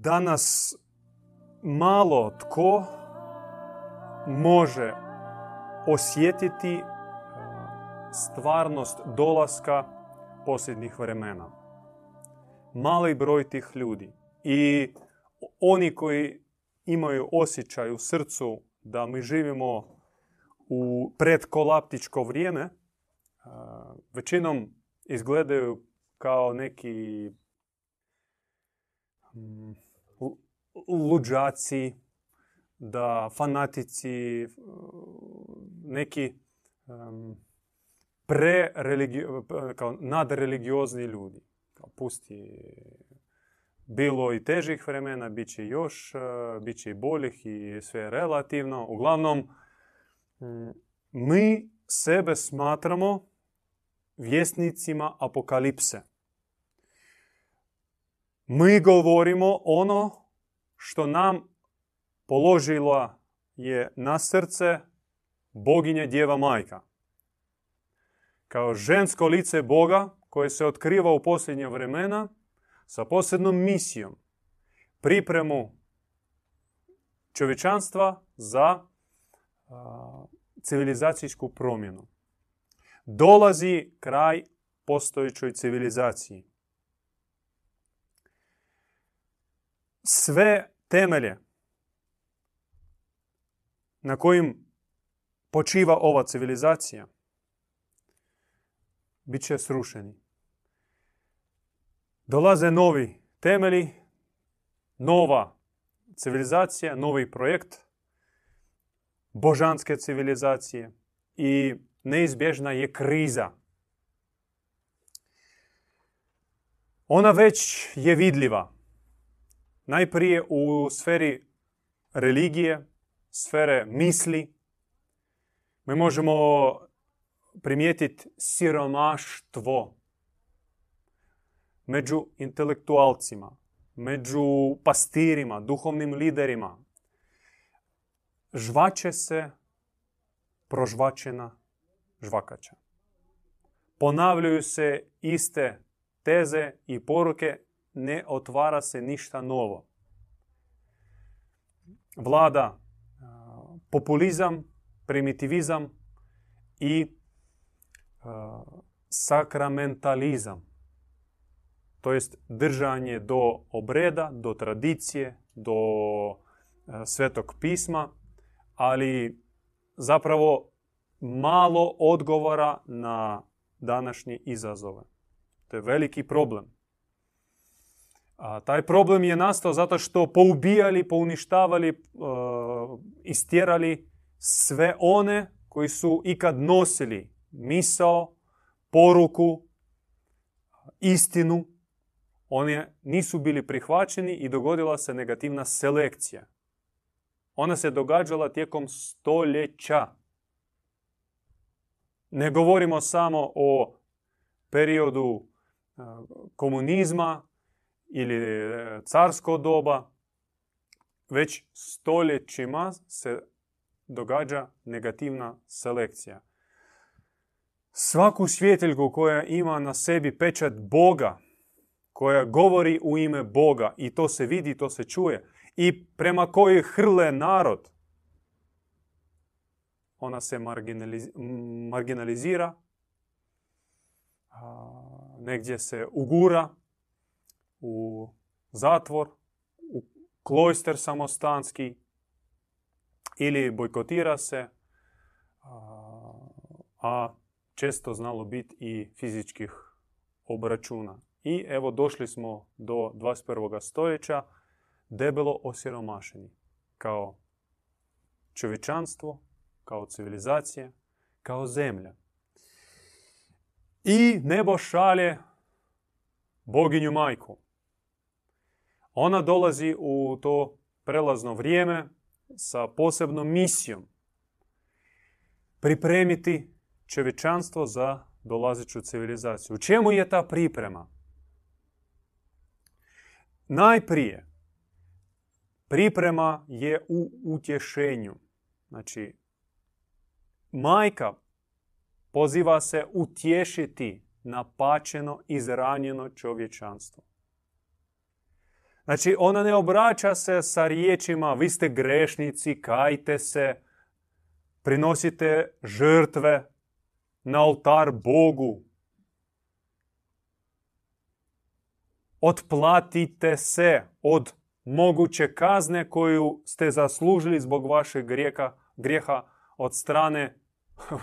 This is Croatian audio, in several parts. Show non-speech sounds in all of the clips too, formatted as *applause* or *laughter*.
danas malo tko može osjetiti e, stvarnost dolaska posljednjih vremena. Mali broj tih ljudi. I oni koji imaju osjećaj u srcu da mi živimo u predkolaptičko vrijeme, e, većinom izgledaju kao neki luđaci, da fanatici, neki pre kao nadreligiozni ljudi. Pusti bilo i težih vremena, bit će još, bit će i boljih i sve relativno. Uglavnom, mi sebe smatramo vjesnicima apokalipse. Mi govorimo ono što nam položila je na srce boginja Djeva Majka. Kao žensko lice Boga koje se otkriva u posljednje vremena sa posebnom misijom pripremu čovječanstva za civilizacijsku promjenu. Dolazi kraj postojećoj civilizaciji. Sve temelje na kojim počiva ova civilizacija bit će srušeni. Dolaze novi temelji, nova civilizacija, novi projekt božanske civilizacije i neizbježna je kriza. Ona već je vidljiva. Najprije u sferi religije, sfere misli. Mi možemo primijetiti siromaštvo među intelektualcima, među pastirima, duhovnim liderima. Žvače se prožvačena žvakača. Ponavljaju se iste teze i poruke, ne otvara se ništa novo. Vlada populizam, primitivizam i sakramentalizam. To jest držanje do obreda, do tradicije, do svetog pisma, ali zapravo malo odgovora na današnje izazove. To je veliki problem. A taj problem je nastao zato što poubijali, pouništavali, uh, istjerali sve one koji su ikad nosili misao, poruku, istinu. Oni nisu bili prihvaćeni i dogodila se negativna selekcija. Ona se događala tijekom stoljeća. Ne govorimo samo o periodu komunizma ili e, carsko doba, već stoljećima se događa negativna selekcija. Svaku svjetiljku koja ima na sebi pečat Boga, koja govori u ime Boga i to se vidi, to se čuje, i prema kojoj hrle narod, ona se marginalizira, negdje se ugura u zatvor, u klojster samostanski ili bojkotira se, a često znalo biti i fizičkih obračuna. I evo došli smo do 21. stoljeća debelo osiromašeni kao čovječanstvo, kao civilizacija, kao zemlja. I nebo šalje boginju majku. Ona dolazi u to prelazno vrijeme sa posebnom misijom pripremiti čovječanstvo za dolazeću civilizaciju. U čemu je ta priprema? Najprije, priprema je u utješenju. Znači, majka poziva se utješiti napačeno, izranjeno čovječanstvo. Znači, ona ne obraća se sa riječima vi ste grešnici, kajte se, prinosite žrtve na oltar Bogu. Otplatite se od moguće kazne koju ste zaslužili zbog vašeg grijeha, grijeha od strane *laughs*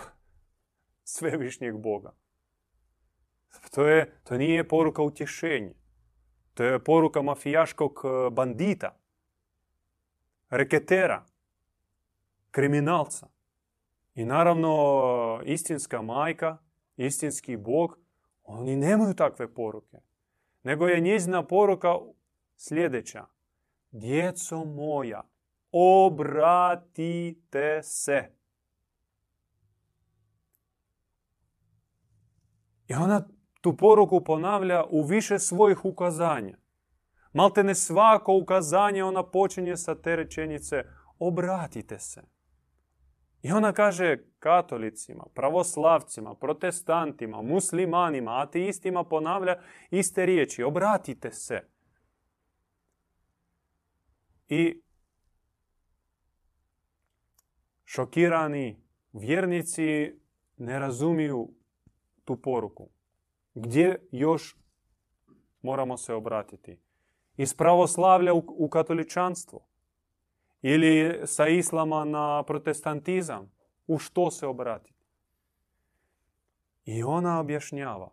svevišnjeg Boga. To, je, to nije poruka utješenja. To je poruka mafijaškog e, bandita, reketera, kriminalca. I naravno, istinska majka, istinski Bog, oni nemaju takve poruke. Nego je njezina poruka sljedeća. Djeco moja, obratite se. I ona tu poruku ponavlja u više svojih ukazanja. Malte ne svako ukazanje ona počinje sa te rečenice obratite se. I ona kaže katolicima, pravoslavcima, protestantima, muslimanima, ateistima ponavlja iste riječi. Obratite se. I šokirani vjernici ne razumiju tu poruku. Gdje još moramo se obratiti? Iz pravoslavlja u, u katoličanstvo? Ili sa islama na protestantizam? U što se obratiti? I ona objašnjava.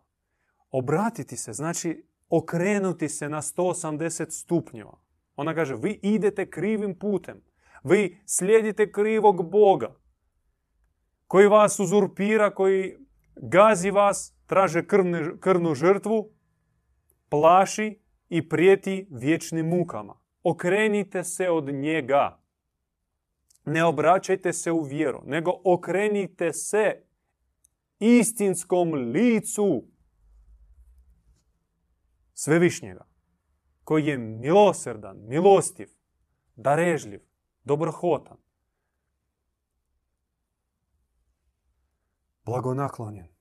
Obratiti se znači okrenuti se na 180 stupnjeva. Ona kaže, vi idete krivim putem. Vi slijedite krivog Boga koji vas uzurpira, koji gazi vas, traže krvnu žrtvu, plaši i prijeti vječnim mukama. Okrenite se od njega. Ne obraćajte se u vjeru, nego okrenite se istinskom licu svevišnjega, koji je milosrdan, milostiv, darežljiv, dobrohotan, blagonaklonjen,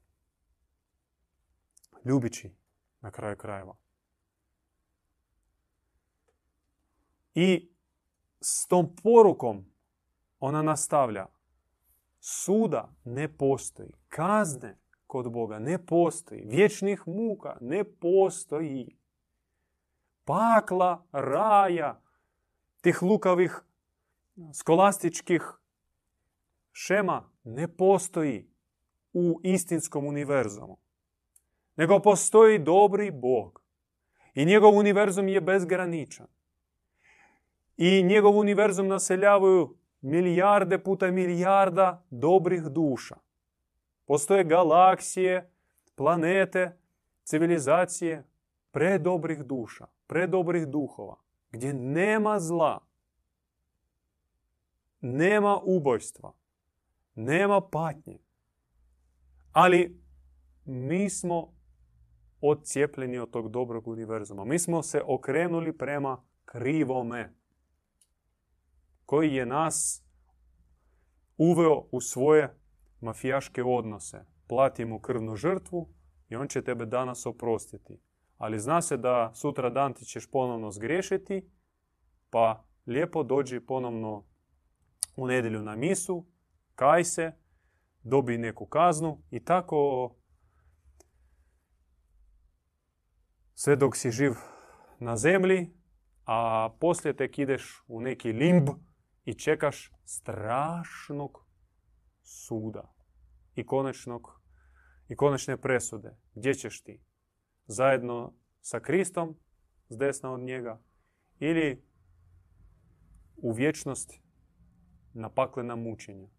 ljubići na kraju krajeva. I s tom porukom ona nastavlja. Suda ne postoji. Kazne kod Boga ne postoji. Vječnih muka ne postoji. Pakla, raja, tih lukavih skolastičkih šema ne postoji u istinskom univerzumu. Nego postoji dobri Bog. I njegov univerzum je bezgraničan. I njegov univerzum naseljavaju milijarde puta milijarda dobrih duša. Postoje galaksije, planete, civilizacije predobrih duša, predobrih duhova, gdje nema zla, nema ubojstva, nema patnje. Ali mi smo odcijepljeni od tog dobrog univerzuma. Mi smo se okrenuli prema krivome koji je nas uveo u svoje mafijaške odnose. Plati mu krvnu žrtvu i on će tebe danas oprostiti. Ali zna se da sutra dan ti ćeš ponovno zgriješiti, pa lijepo dođi ponovno u nedjelju na misu, kaj se, dobi neku kaznu i tako sve dok si živ na zemlji, a poslije tek ideš u neki limb i čekaš strašnog suda i konačnog i konačne presude. Gdje ćeš ti? Zajedno sa Kristom, s desna od njega, ili u vječnost na paklena mučenja,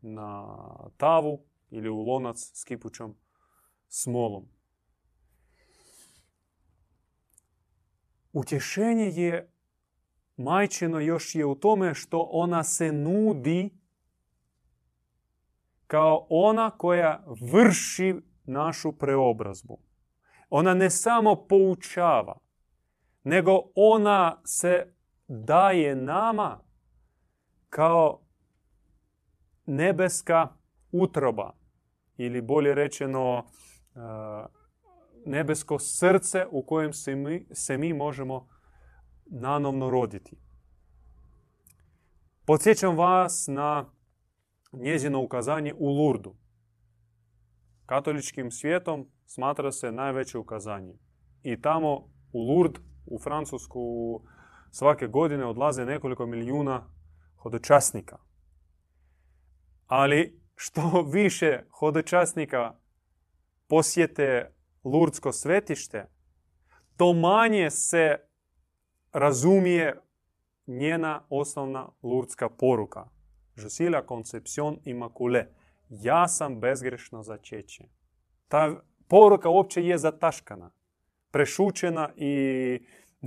na tavu ili u lonac s kipućom smolom. Utješenje je majčino još je u tome što ona se nudi kao ona koja vrši našu preobrazbu. Ona ne samo poučava, nego ona se daje nama kao nebeska utroba ili bolje rečeno nebesko srce u kojem se mi, se mi možemo nanovno roditi. Podsjećam vas na njezino ukazanje u Lurdu. Katoličkim svijetom smatra se najveće ukazanje. I tamo u Lurd, u Francusku, svake godine odlaze nekoliko milijuna hodočasnika. Ali što više hodočasnika posjete Lurdsko svetište, to manje se razumije njena osnovna lurdska poruka. La conception immaculée. Ja sam bezgrešno začeće. Ta poruka uopće je zataškana, prešućena i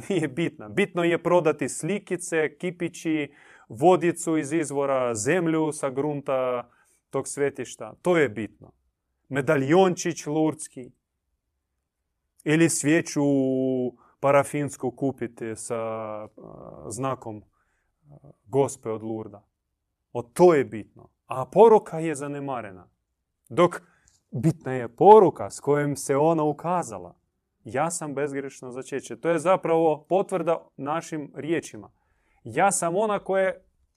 nije bitna. Bitno je prodati slikice, kipići, vodicu iz izvora, zemlju sa grunta tog svetišta. To je bitno. Medaljončić lurdski ili svijeću parafinsku kupiti sa znakom gospe od Lurda. O to je bitno. A poruka je zanemarena. Dok bitna je poruka s kojom se ona ukazala. Ja sam bezgrešno začeće. To je zapravo potvrda našim riječima. Ja sam ona koja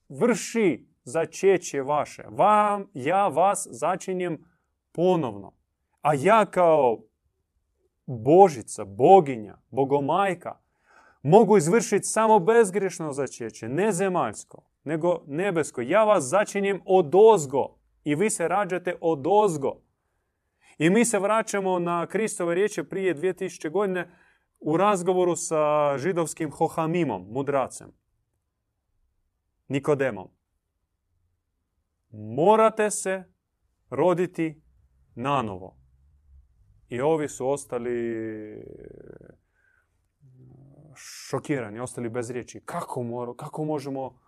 vrši začeće vaše. Vam, ja vas začinjem ponovno. A ja kao Božica, boginja, bogomajka, mogu izvršiti samo bezgrešno začeće, ne zemaljsko, nego nebesko. Ja vas začinjem od ozgo i vi se rađate od ozgo. I mi se vraćamo na Kristove riječi prije 2000 godine u razgovoru sa židovskim hohamimom, mudracem, Nikodemom. Morate se roditi nanovo. I ovi su ostali šokirani, ostali bez riječi. Kako, mora, kako možemo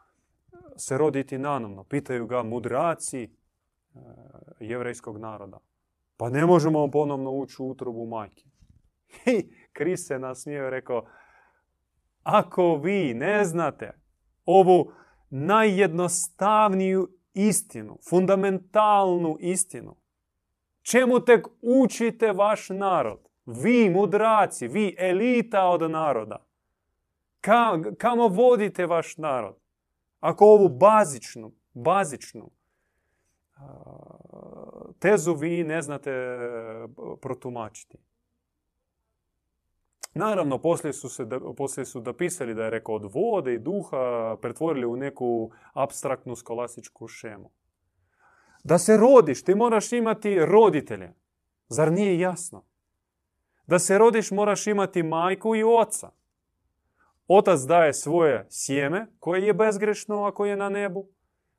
se roditi nanovno? Pitaju ga mudraci e, jevrejskog naroda. Pa ne možemo ponovno ući u utrobu majke. *laughs* I Kris se nasmijeo i rekao, ako vi ne znate ovu najjednostavniju istinu, fundamentalnu istinu, čemu tek učite vaš narod? Vi, mudraci, vi, elita od naroda. Ka, kamo vodite vaš narod? Ako ovu bazičnu, bazičnu tezu vi ne znate protumačiti. Naravno, poslije su, se, poslije su dopisali da je rekao od vode i duha pretvorili u neku abstraktnu skolastičku šemu. Da se rodiš, ti moraš imati roditelje. Zar nije jasno? Da se rodiš moraš imati majku i oca. Otac daje svoje sjeme koje je bezgrešno ako je na nebu,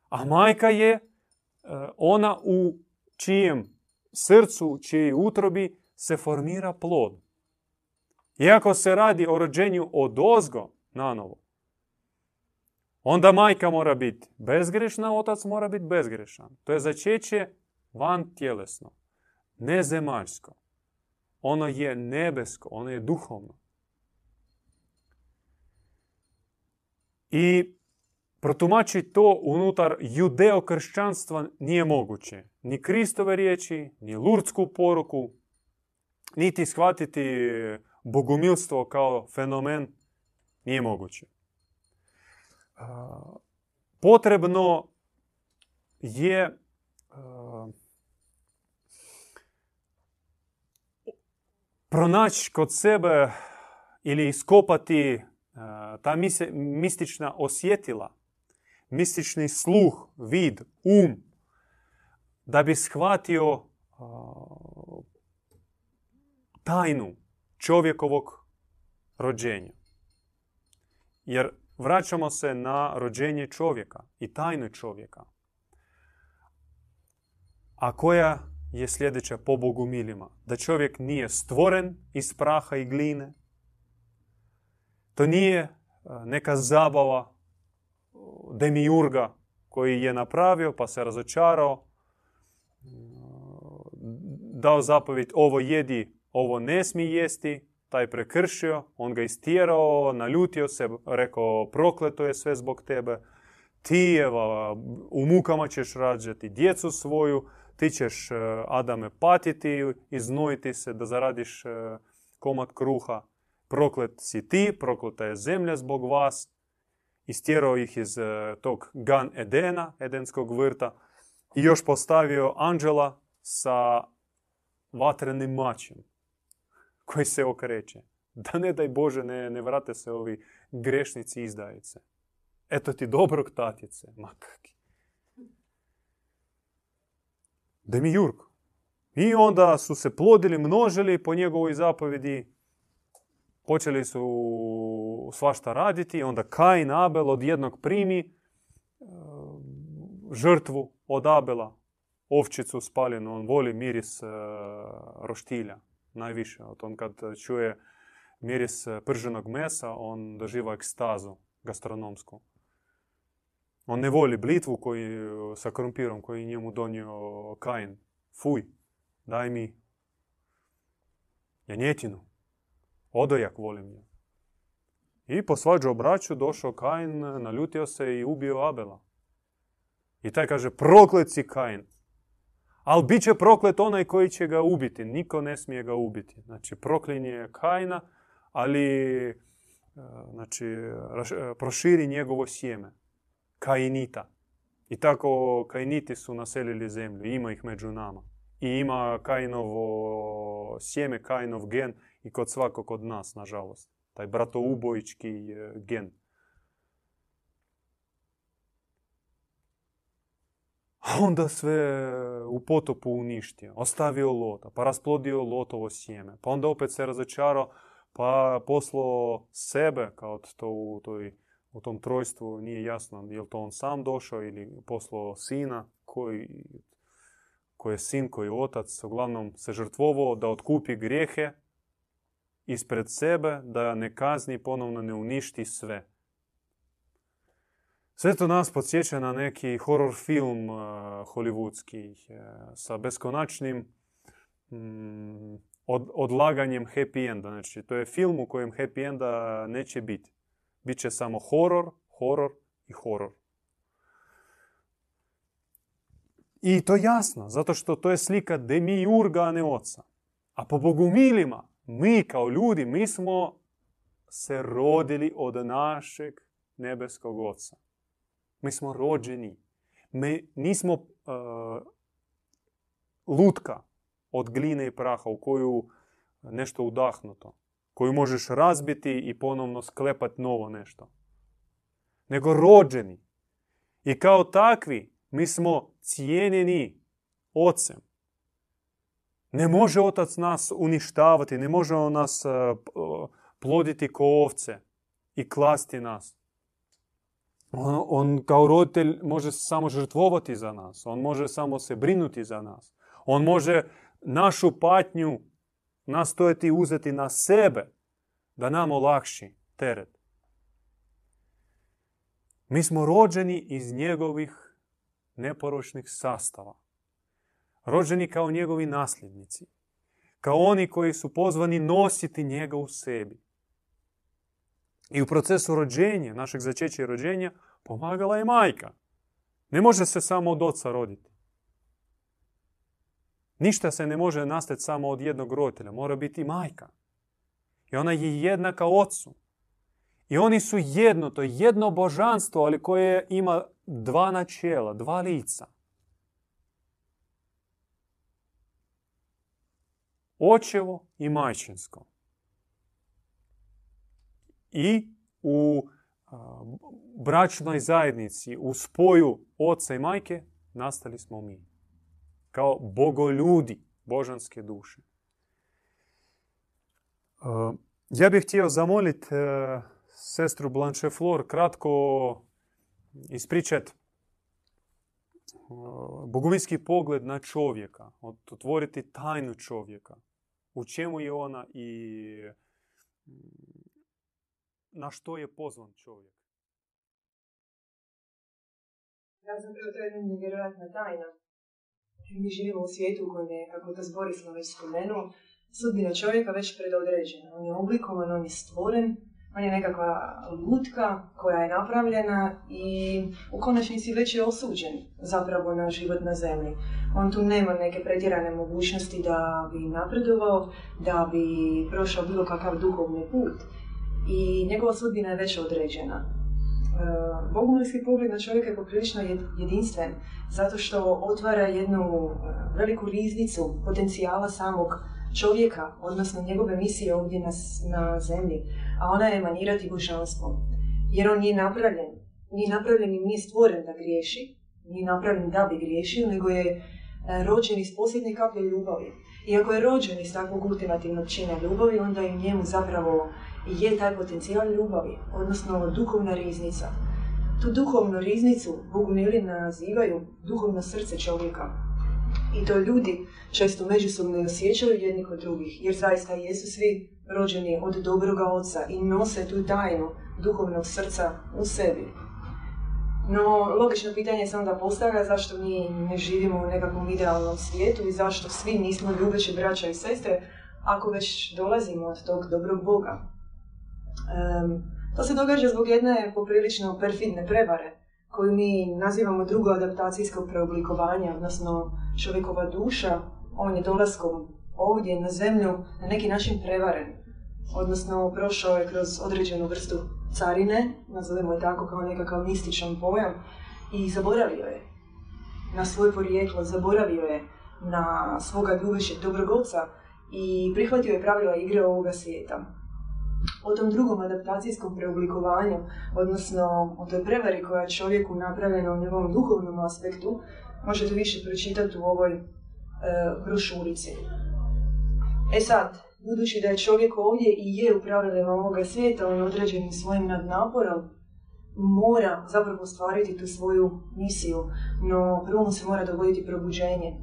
a majka je e, ona u čijem srcu, čiji utrobi se formira plod. Iako se radi o rođenju od ozgo na novo, onda majka mora biti bezgrešna, otac mora biti bezgrešan. To je začeće van tjelesno, nezemaljsko. Ono je nebesko, ono je duhovno. I protumačiti to unutar judeo-kršćanstva nije moguće. Ni Kristove riječi, ni lurdsku poruku, niti shvatiti bogumilstvo kao fenomen nije moguće. Potrebno je pronaći kod sebe ili iskopati ta mistična osjetila, mistični sluh, vid, um, da bi shvatio tajnu čovjekovog rođenja. Jer vraćamo se na rođenje čovjeka i tajnu čovjeka. A koja je sljedeća po bogumilima? Da čovjek nije stvoren iz praha i gline. To nije neka zabava demiurga koji je napravio pa se razočarao, dao zapovjed ovo jedi, ovo ne smije jesti, taj prekršio, on ga istjerao, naljutio se, rekao prokleto je sve zbog tebe, ti evo, u mukama ćeš rađati djecu svoju, ti ćeš Adame patiti, iznojiti se da zaradiš komad kruha. proklet si ti, prokleta je zemlja zbog vas. Istjerao ih iz e, tog Gan Edena, Edenskog vrta. I još postavio anđela sa vatrenim mačem koji se okreće. *laughs* Da ne daj Bože ne, ne vrate se ovi grešnici izdajice. Eto ti dobrog tatice. Ma kaki. Demiurg. I onda su se plodili, množili po njegovoj zapovjedi. Počeli su svašta raditi. Onda Kain, Abel od jednog primi e, žrtvu od Abela. Ovčicu spaljenu. On voli miris e, roštilja. Najviše. On kad čuje miris prženog mesa, on doživa ekstazu gastronomsku. On ne voli blitvu koju, sa krumpirom koji njemu donio Kain. Fuj, daj mi janjetinu. Odojak volim je. I po svađu braću došao Kain, naljutio se i ubio Abela. I taj kaže, proklet si Kain. Ali bit će proklet onaj koji će ga ubiti. Niko ne smije ga ubiti. Znači, proklinje Kaina, ali e, znači, proširi njegovo sjeme. Kainita. I tako Kainiti su naselili zemlju. Ima ih među nama. I ima Kainovo sjeme, Kainov gen i kod svakog od nas, nažalost. Taj bratoubojički e, gen. A *laughs* onda sve u potopu uništio. Ostavio lota, pa rasplodio lotovo sjeme. Pa onda opet se razočarao, pa poslao sebe, kao to u toj u tom trojstvu nije jasno je li to on sam došao ili poslao sina koji, koji je sin, koji je otac, uglavnom se žrtvovao da otkupi grijehe ispred sebe, da ne kazni ponovno ne uništi sve. Sve to nas podsjeća na neki horror film uh, hollywoodski uh, sa beskonačnim mm, od, odlaganjem happy enda. Znači, to je film u kojem happy enda neće biti. Biće samo horor, horor i horor. I to jasno, zato što to je slika demiurga, a ne oca. A po bogumilima, mi kao ljudi, mi smo se rodili od našeg nebeskog oca. Mi smo rođeni. Mi nismo uh, lutka od gline i praha u koju nešto udahnuto koju možeš razbiti i ponovno sklepati novo nešto. Nego rođeni. I kao takvi mi smo cijenjeni ocem. Ne može otac nas uništavati, ne može on nas e, ploditi ko ovce i klasti nas. On, on kao roditelj može samo žrtvovati za nas. On može samo se brinuti za nas. On može našu patnju nastojati uzeti na sebe da nam olakši teret. Mi smo rođeni iz njegovih neporočnih sastava. Rođeni kao njegovi nasljednici. Kao oni koji su pozvani nositi njega u sebi. I u procesu rođenja, našeg začeća i rođenja, pomagala je majka. Ne može se samo od oca roditi. Ništa se ne može nastati samo od jednog roditelja. Mora biti majka. I ona je jednaka ocu. I oni su jedno, to je jedno božanstvo, ali koje ima dva načela, dva lica. Očevo i majčinsko. I u bračnoj zajednici, u spoju oca i majke, nastali smo mi kao bogoljudi, božanske duše. Ja bih htio zamoliti uh, sestru Blanche Flor kratko ispričati uh, bogovinski pogled na čovjeka, otvoriti tajnu čovjeka. U čemu je ona i na što je pozvan čovjek. Ja zapravo to je nevjerojatna tajna mi živimo u svijetu u kojem je, kako to Borislav već spomenuo, sudbina čovjeka već predodređena. On je oblikovan, on je stvoren, On je nekakva lutka koja je napravljena i u konačnici već je osuđen zapravo na život na zemlji. On tu nema neke pretjerane mogućnosti da bi napredovao, da bi prošao bilo kakav duhovni put i njegova sudbina je već određena. E, bogumilski pogled na čovjeka je poprilično jedinstven, zato što otvara jednu e, veliku riznicu potencijala samog čovjeka, odnosno njegove misije ovdje na, na zemlji, a ona je manirati božanstvom. Jer on nije napravljen, nije napravljen i nije stvoren da griješi, nije napravljen da bi griješio, nego je e, rođen iz posljednje kaplje ljubavi. I ako je rođen iz takvog ultimativnog čina ljubavi, onda je njemu zapravo je taj potencijal ljubavi, odnosno duhovna riznica. Tu duhovnu riznicu Bogumili nazivaju duhovno srce čovjeka. I to ljudi često međusobno osjećaju jedni kod drugih, jer zaista jesu svi rođeni od dobroga oca i nose tu tajnu duhovnog srca u sebi. No, logično pitanje se onda postavlja zašto mi ne živimo u nekakvom idealnom svijetu i zašto svi nismo ljubeći braća i sestre ako već dolazimo od tog dobrog Boga. To se događa zbog jedne poprilično perfidne prevare koju mi nazivamo drugo adaptacijsko preoblikovanje, odnosno čovjekova duša, on je dolaskom ovdje na zemlju na neki način prevaren. Odnosno, prošao je kroz određenu vrstu carine, nazovemo je tako kao nekakav mističan pojam, i zaboravio je na svoje porijeklo, zaboravio je na svoga ljubećeg dobrog oca i prihvatio je pravila igre ovoga svijeta. O tom drugom adaptacijskom preoblikovanju, odnosno o toj prevari koja je čovjeku napravljena u njegovom duhovnom aspektu, možete više pročitati u ovoj e, brošurici. E sad, budući da je čovjek ovdje i je u pravilima ovoga svijeta, on određenim svojim nadnaporom, mora zapravo stvariti tu svoju misiju, no prvo se mora dogoditi probuđenje.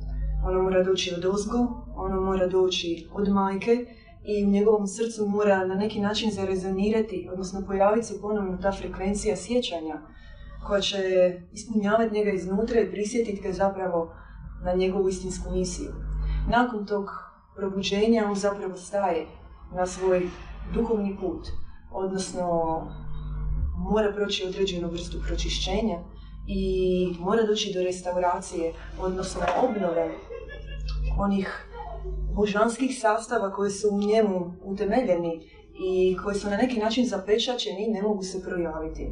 Ono mora doći od ozgo, ono mora doći od majke i u njegovom srcu mora na neki način zarezonirati, odnosno pojaviti se ponovno ta frekvencija sjećanja koja će ispunjavati njega iznutra i prisjetiti ga zapravo na njegovu istinsku misiju. Nakon tog probuđenja on zapravo staje na svoj duhovni put, odnosno mora proći određenu vrstu pročišćenja i mora doći do restauracije, odnosno obnove onih božanskih sastava koji su u njemu utemeljeni i koji su na neki način zapečaćeni i ne mogu se projaviti.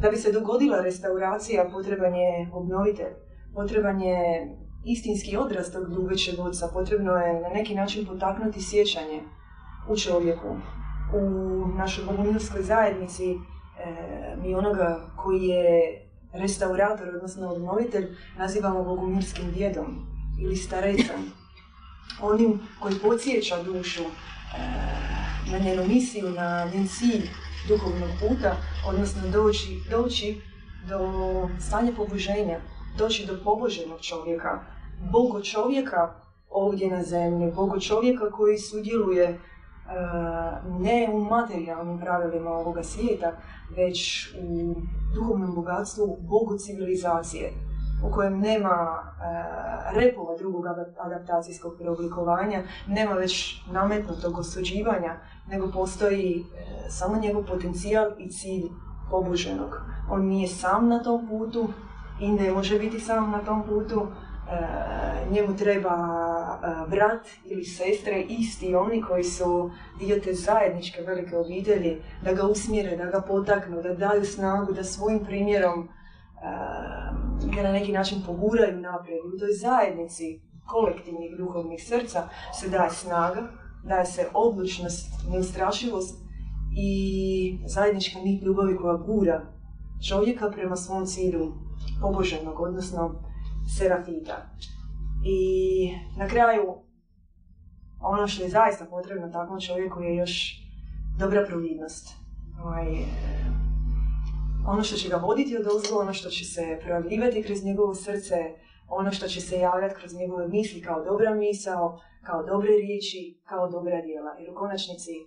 Da bi se dogodila restauracija, potreban je obnovitelj, potreban je istinski odraz tog ljubećeg oca, potrebno je na neki način potaknuti sjećanje u čovjeku. U našoj bogumilskoj zajednici e, mi onoga koji je restaurator, odnosno obnovitelj, nazivamo bogumilskim djedom ili starecom. Onim koji podsjeća dušu e, na njenu misiju, na njen cilj, duhovnog puta, odnosno doći, doći do stanja poboženja, doći do poboženog čovjeka, Bogo čovjeka ovdje na zemlji, Bogo čovjeka koji sudjeluje e, ne u materijalnim pravilima ovoga svijeta, već u duhovnom bogatstvu Bogu civilizacije, u kojem nema e, repova drugog adaptacijskog preoblikovanja, nema već nametnutog osuđivanja, nego postoji e, samo njegov potencijal i cilj poboženog. On nije sam na tom putu i ne može biti sam na tom putu. E, njemu treba brat ili sestre, isti oni koji su dio te zajedničke velike obitelji, da ga usmjere, da ga potaknu, da daju snagu, da svojim primjerom ga na neki način poguraju naprijed. U toj zajednici kolektivnih duhovnih srca se daje snaga, daje se odlučnost, neustrašivost i zajednička nit ljubavi koja gura čovjeka prema svom cilju poboženog, odnosno serafita. I na kraju, ono što je zaista potrebno takvom čovjeku je još dobra providnost. Ovaj, ono što će ga voditi od ozgo, ono što će se projavljivati kroz njegovo srce, ono što će se javljati kroz njegove misli kao dobra misao, kao dobre riječi, kao dobra djela. Jer u konačnici, e,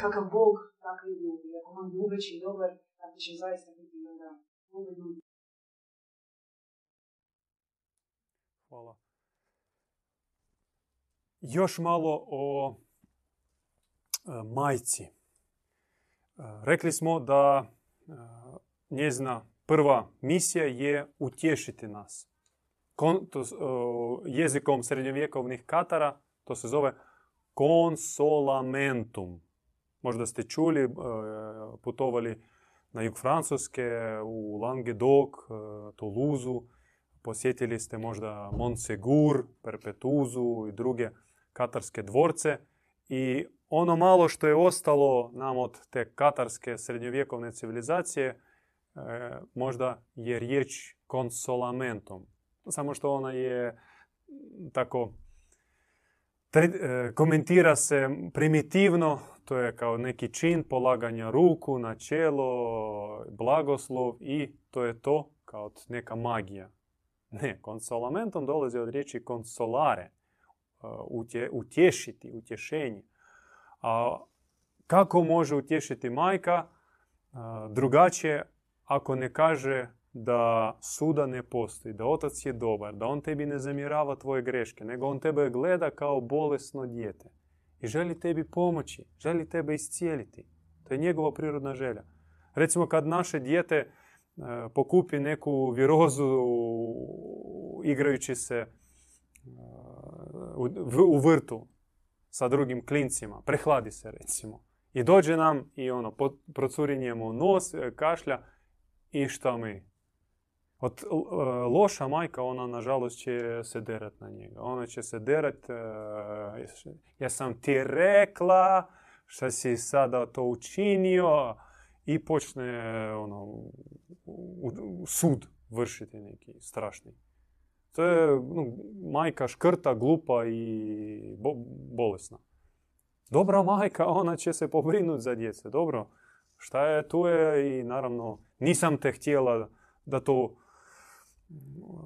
kakav Bog, takvi ljudi. Ako on ljubeći i dobar, tako će zaista biti onda ljudi. Hvala. Još malo o e, majci rekli smo da njezina prva misija je utješiti nas. jezikom srednjovjekovnih Katara to se zove konsolamentum. Možda ste čuli, putovali na jug Francuske, u Languedoc, Toulouse, posjetili ste možda Montsegur, Perpetuzu i druge katarske dvorce. I ono malo što je ostalo nam od te katarske srednjovjekovne civilizacije, e, možda je riječ konsolamentom. Samo što ona je tako e, komentira se primitivno, to je kao neki čin polaganja ruku na čelo, blagoslov i to je to kao neka magija. Ne, konsolamentom dolazi od riječi konsolare, e, utješiti, utješenje. A kako može utješiti majka drugačije ako ne kaže da suda ne postoji, da otac je dobar, da on tebi ne zamjerava tvoje greške, nego on tebe gleda kao bolesno dijete i želi tebi pomoći, želi tebe iscijeliti. To je njegova prirodna želja. Recimo kad naše dijete pokupi neku virozu igrajući se u vrtu sa drugim klincima, prehladi se recimo. I dođe nam i ono, procuri njemu nos, e, kašlja i šta mi? Od loša majka, ona nažalost će se derat na njega. Ona će se derat, ja sam ti rekla, šta si sada to učinio, i počne ono, sud vršiti neki strašni. To je no, majka škrta, glupa i bolesna. Dobra majka, ona će se pobrinuti za djece. Dobro, šta je tu je i naravno nisam te htjela da to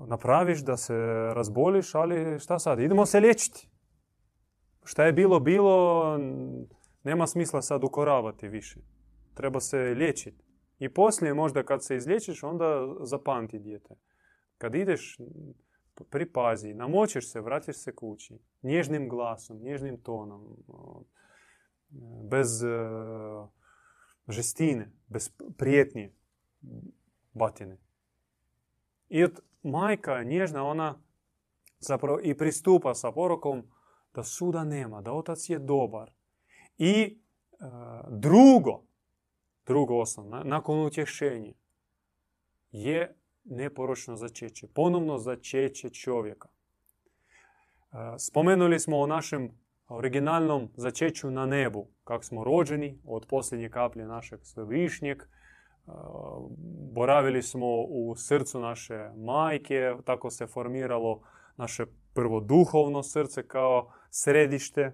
napraviš, da se razboliš, ali šta sad, idemo se liječiti. Šta je bilo, bilo, nema smisla sad ukoravati više treba se liječiti. I poslije možda kad se izliječiš, onda zapamti dijete. Kad ideš, namočiš se, vratiš se kući. Nježnim glasom, nježnim tonom. Bez e, žestine, bez prijetnje batine. I od majka nježna, ona zapravo i pristupa sa porokom da suda nema, da otac je dobar. I e, drugo, Drugo osnovno, nakon utješenja je neporočno začeće. Ponovno začeće čovjeka. Spomenuli smo o našem originalnom začeću na nebu. Kako smo rođeni od posljednje kaplje našeg svevišnjeg. Boravili smo u srcu naše majke. Tako se formiralo naše prvo duhovno srce kao središte e,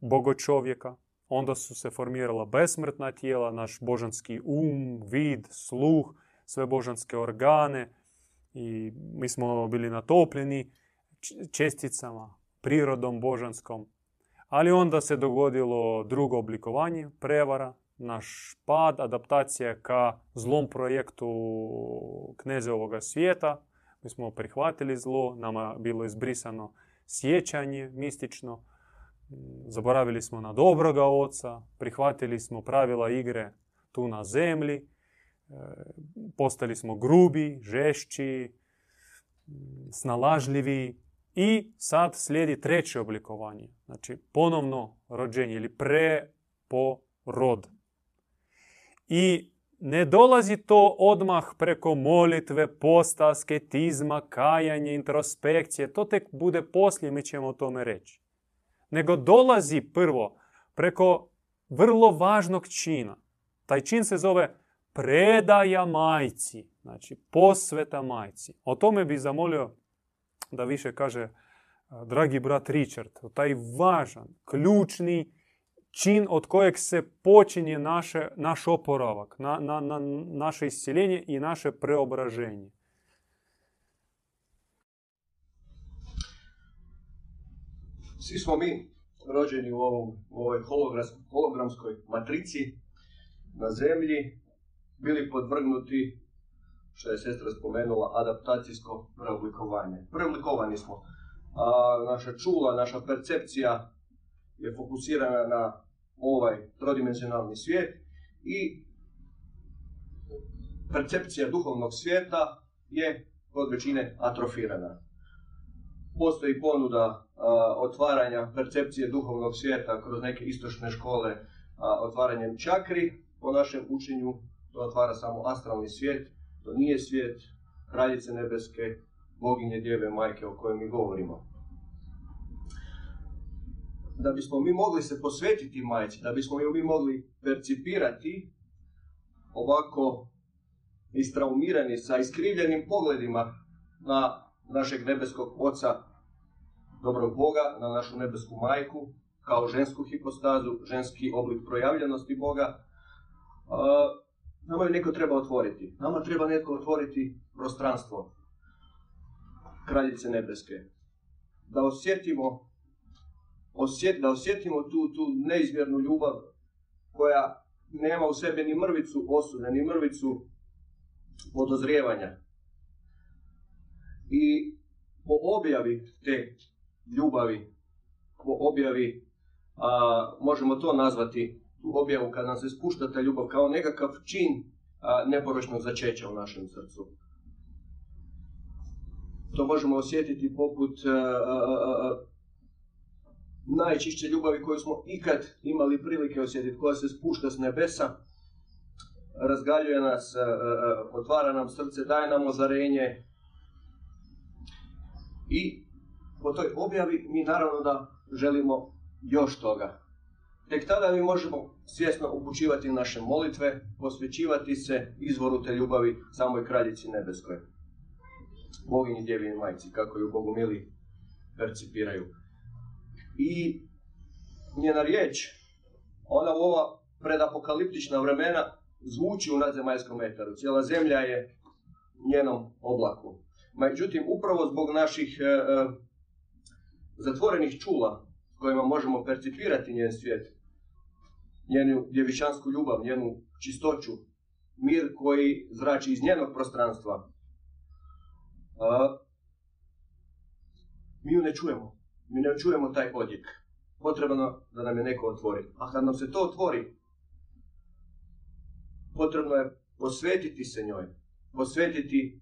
bogočovjeka. Onda su se formirala besmrtna tijela, naš božanski um, vid, sluh, sve božanske organe i mi smo bili natopljeni česticama, prirodom božanskom. Ali onda se dogodilo drugo oblikovanje, prevara, naš pad, adaptacija ka zlom projektu kneze ovoga svijeta. Mi smo prihvatili zlo, nama bilo izbrisano sjećanje mistično, zaboravili smo na dobroga oca, prihvatili smo pravila igre tu na zemlji, postali smo grubi, žešći, snalažljivi i sad slijedi treće oblikovanje. Znači ponovno rođenje ili preporod. I ne dolazi to odmah preko molitve, posta, sketizma, kajanje, introspekcije. To tek bude poslije, mi ćemo o tome reći nego dolazi prvo preko vrlo važnog čina. Taj čin se zove predaja majci, znači posveta majci. O tome bi zamolio da više kaže dragi brat Richard, taj važan, ključni čin od kojeg se počinje naše, naš oporavak, na, na, na naše iscjeljenje i naše preobraženje. Svi smo mi rođeni u, ovom, u ovoj hologramskoj matrici na zemlji, bili podvrgnuti, što je sestra spomenula, adaptacijsko preoblikovanje. Preoblikovani smo. A naša čula, naša percepcija je fokusirana na ovaj trodimenzionalni svijet i percepcija duhovnog svijeta je kod većine atrofirana. Postoji ponuda otvaranja percepcije duhovnog svijeta kroz neke istočne škole otvaranjem čakri. Po našem učenju to otvara samo astralni svijet, to nije svijet kraljice nebeske, boginje djeve majke o kojoj mi govorimo. Da bismo mi mogli se posvetiti majci, da bismo mi mogli percipirati ovako istraumirani sa iskrivljenim pogledima na našeg nebeskog oca, dobrog Boga, na našu nebesku majku, kao žensku hipostazu, ženski oblik projavljenosti Boga, nama je neko treba otvoriti. Nama treba netko otvoriti prostranstvo kraljice nebeske. Da osjetimo, da osjetimo tu, tu neizmjernu ljubav koja nema u sebi ni mrvicu osude, ni mrvicu podozrijevanja. I po objavi te ljubavi, po objavi, a, možemo to nazvati objavu kad nam se spušta ta ljubav kao nekakav čin neporočnog začeća u našem srcu. To možemo osjetiti poput najčišće ljubavi koju smo ikad imali prilike osjetiti, koja se spušta s nebesa, razgaljuje nas, otvara nam srce, daje nam ozarenje. I po toj objavi mi naravno da želimo još toga. Tek tada mi možemo svjesno upućivati naše molitve, posvećivati se izvoru te ljubavi samoj kraljici nebeskoj. Boginji djevini majci, kako ju bogumili percipiraju. I njena riječ, ona u ova predapokaliptična vremena zvuči u nadzemaljskom etaru. Cijela zemlja je njenom oblaku. Međutim, upravo zbog naših e, e, zatvorenih čula kojima možemo percipirati njen svijet, njenu djevičansku ljubav, njenu čistoću, mir koji zrači iz njenog prostranstva, mi ju ne čujemo. Mi ne čujemo taj odjek. Potrebno da nam je neko otvori. A kad nam se to otvori, potrebno je posvetiti se njoj. Posvetiti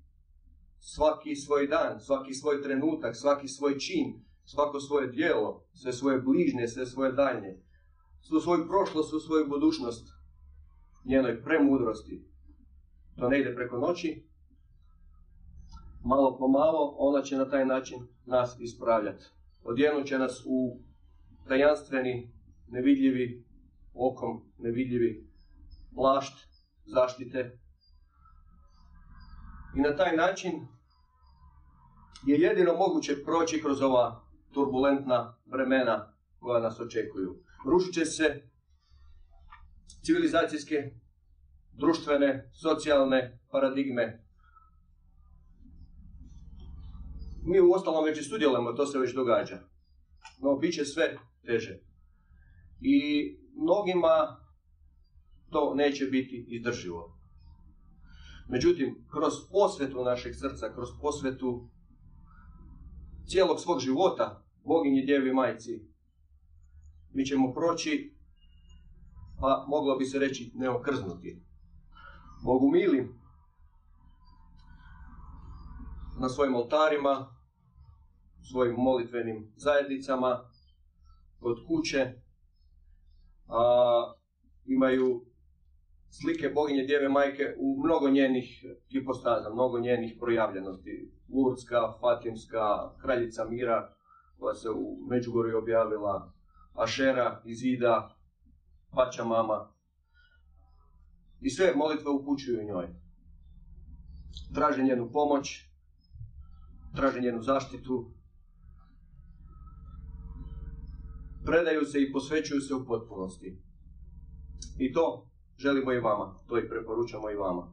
svaki svoj dan, svaki svoj trenutak, svaki svoj čin, svako svoje dijelo, sve svoje bližnje, sve svoje daljnje, svu svoju prošlost, svu svoju budućnost, njenoj premudrosti. To ne ide preko noći, malo po malo ona će na taj način nas ispravljati. Odjenut će nas u tajanstveni, nevidljivi, okom nevidljivi plašt zaštite. I na taj način je jedino moguće proći kroz ova turbulentna vremena koja nas očekuju. Rušit će se civilizacijske, društvene, socijalne paradigme. Mi u ostalom već i sudjelujemo, to se već događa. No, bit će sve teže. I mnogima to neće biti izdrživo. Međutim, kroz posvetu našeg srca, kroz posvetu cijelog svog života, boginji djevi majci, mi ćemo proći, pa moglo bi se reći neokrznuti. Bogu milim na svojim oltarima, svojim molitvenim zajednicama, kod kuće, a, imaju slike boginje Djeve Majke u mnogo njenih hipostaza, mnogo njenih projavljenosti. Lurdska, Fatimska, Kraljica Mira, koja se u Međugorju objavila, Ašera, Izida, Pača Mama. I sve molitve upućuju njoj. Traže njenu pomoć, traže njenu zaštitu, predaju se i posvećuju se u potpunosti. I to želimo i vama, to i preporučamo i vama.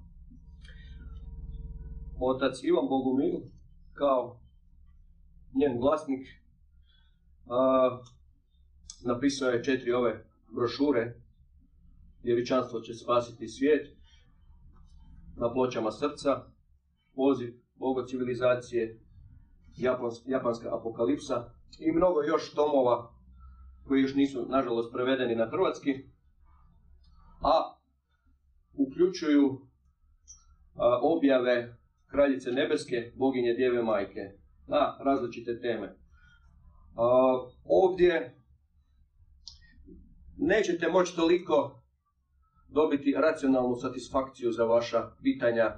Otac Ivan Bogumil, kao njen vlasnik, napisao je četiri ove brošure. Djevičanstvo će spasiti svijet na pločama srca, poziv Bogo civilizacije, japanska apokalipsa i mnogo još tomova koji još nisu, nažalost, prevedeni na hrvatski, a uključuju objave Kraljice Nebeske, boginje Djeve Majke, na različite teme. ovdje nećete moći toliko dobiti racionalnu satisfakciju za vaša pitanja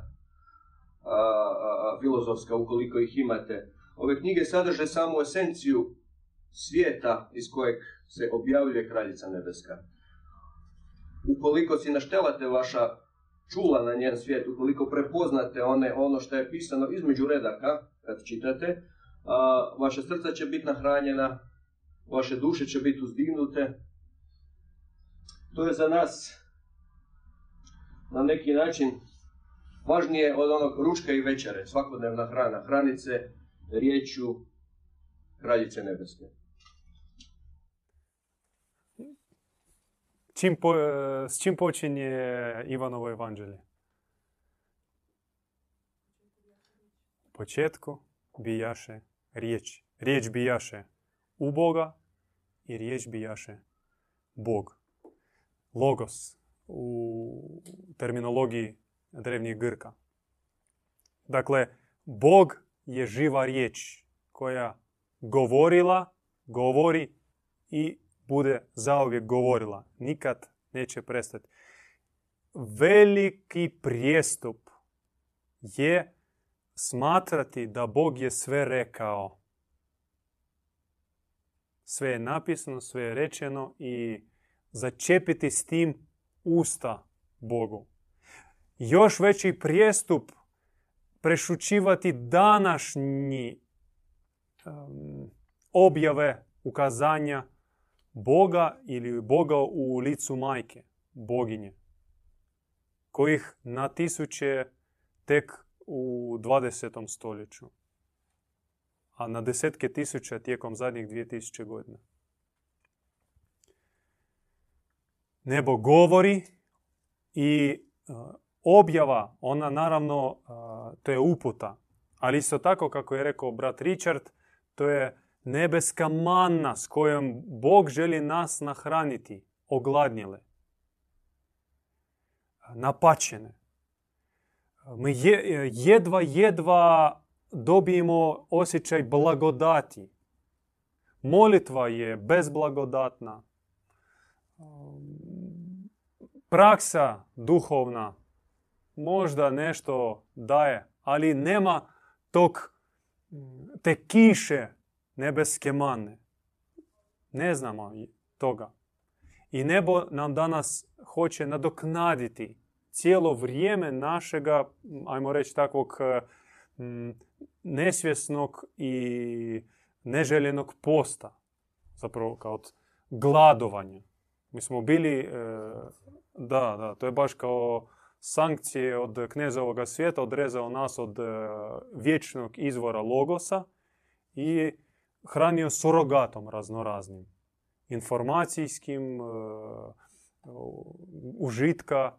filozofska ukoliko ih imate. Ove knjige sadrže samo esenciju svijeta iz kojeg se objavljuje Kraljica Nebeska. Ukoliko si naštelate vaša čula na njen svijet, ukoliko prepoznate one, ono što je pisano između redaka, kad čitate, a, vaša srca će biti nahranjena, vaše duše će biti uzdignute. To je za nas na neki način važnije od onog ručka i večere, svakodnevna hrana, hranice, riječju kraljice nebeske. Čim po, s čim počinje Ivanovo evanđelje? Početku bijaše riječ. Riječ bijaše u Boga i riječ bijaše Bog. Logos u terminologiji drevnjih Grka. Dakle, Bog je živa riječ koja govorila, govori i bude zauvijek govorila. Nikad neće prestati. Veliki prijestup je smatrati da Bog je sve rekao. Sve je napisano, sve je rečeno i začepiti s tim usta Bogu. Još veći prijestup prešućivati današnji objave, ukazanja Boga ili Boga u licu majke, boginje, kojih na tisuće tek u 20. stoljeću, a na desetke tisuća tijekom zadnjih 2000 godina. Nebo govori i objava, ona naravno, to je uputa. Ali isto tako, kako je rekao brat Richard, to je nebeska manna s kojom Bog želi nas nahraniti, ogladnjele, napačene. Mi jedva, jedva dobijemo osjećaj blagodati. Molitva je bezblagodatna. Praksa duhovna možda nešto daje, ali nema tog, te kiše nebeske mane. Ne znamo toga. I nebo nam danas hoće nadoknaditi cijelo vrijeme našega, ajmo reći takvog nesvjesnog i neželjenog posta. Zapravo kao od gladovanja. Mi smo bili, e, da, da, to je baš kao sankcije od kneza svijeta, odrezao nas od e, vječnog izvora logosa i hranio surogatom raznoraznim. Informacijskim, e, užitka,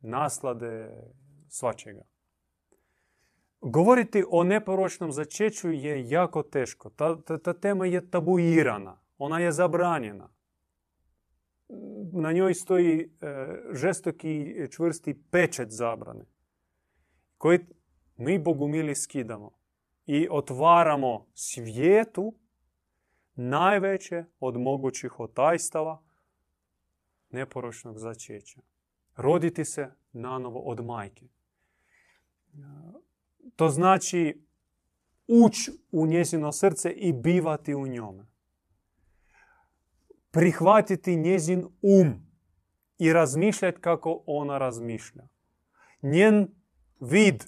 naslade, svačega. Govoriti o neporočnom začeću je jako teško. Ta, ta, ta tema je tabuirana. Ona je zabranjena na njoj stoji e, žestoki čvrsti pečet zabrane koji mi bogumili skidamo i otvaramo svijetu najveće od mogućih otajstava neporočnog začeća. Roditi se nanovo od majke. To znači ući u njezino srce i bivati u njome prihvatiti njezin um i razmišljati kako ona razmišlja. Njen vid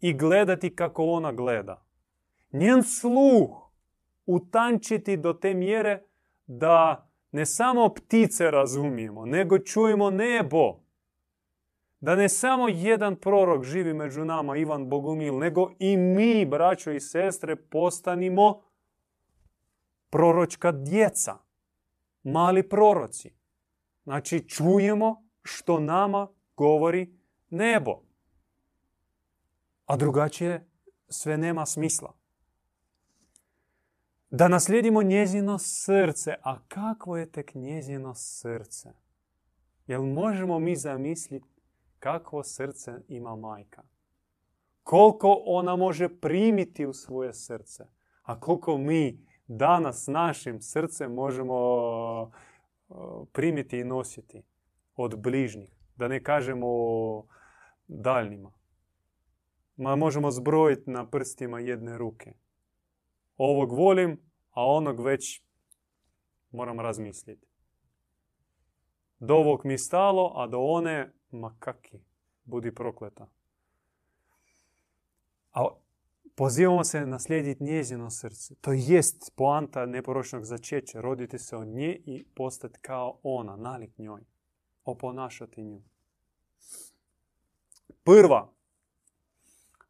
i gledati kako ona gleda. Njen sluh utančiti do te mjere da ne samo ptice razumijemo, nego čujemo nebo. Da ne samo jedan prorok živi među nama, Ivan Bogumil, nego i mi, braćo i sestre, postanimo proročka djeca mali proroci. Znači čujemo što nama govori nebo. A drugačije sve nema smisla. Da naslijedimo njezino srce. A kakvo je tek njezino srce? Jel možemo mi zamisliti kakvo srce ima majka? Koliko ona može primiti u svoje srce? A koliko mi danas našim srcem možemo primiti i nositi od bližnjih. Da ne kažemo daljnjima. Ma možemo zbrojiti na prstima jedne ruke. Ovog volim, a onog već moram razmisliti. Do ovog mi stalo, a do one, ma kaki, budi prokleta. A pozivamo se naslijediti njezino srce. To jest poanta neporočnog začeća. Roditi se od nje i postati kao ona, nalik njoj. Oponašati nju. Prva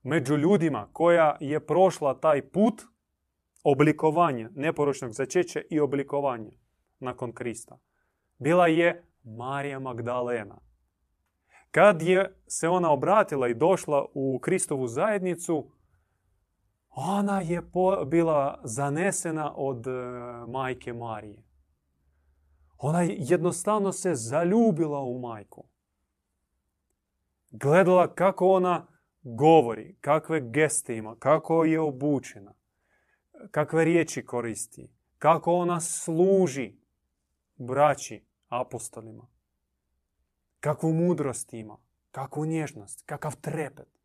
među ljudima koja je prošla taj put oblikovanja neporočnog začeća i oblikovanja nakon Krista. Bila je Marija Magdalena. Kad je se ona obratila i došla u Kristovu zajednicu, ona je bila zanesena od e, majke Marije. Ona jednostavno se zaljubila u majku. Gledala kako ona govori, kakve geste ima, kako je obučena, kakve riječi koristi, kako ona služi braći apostolima, kakvu mudrost ima, kakvu nježnost, kakav trepet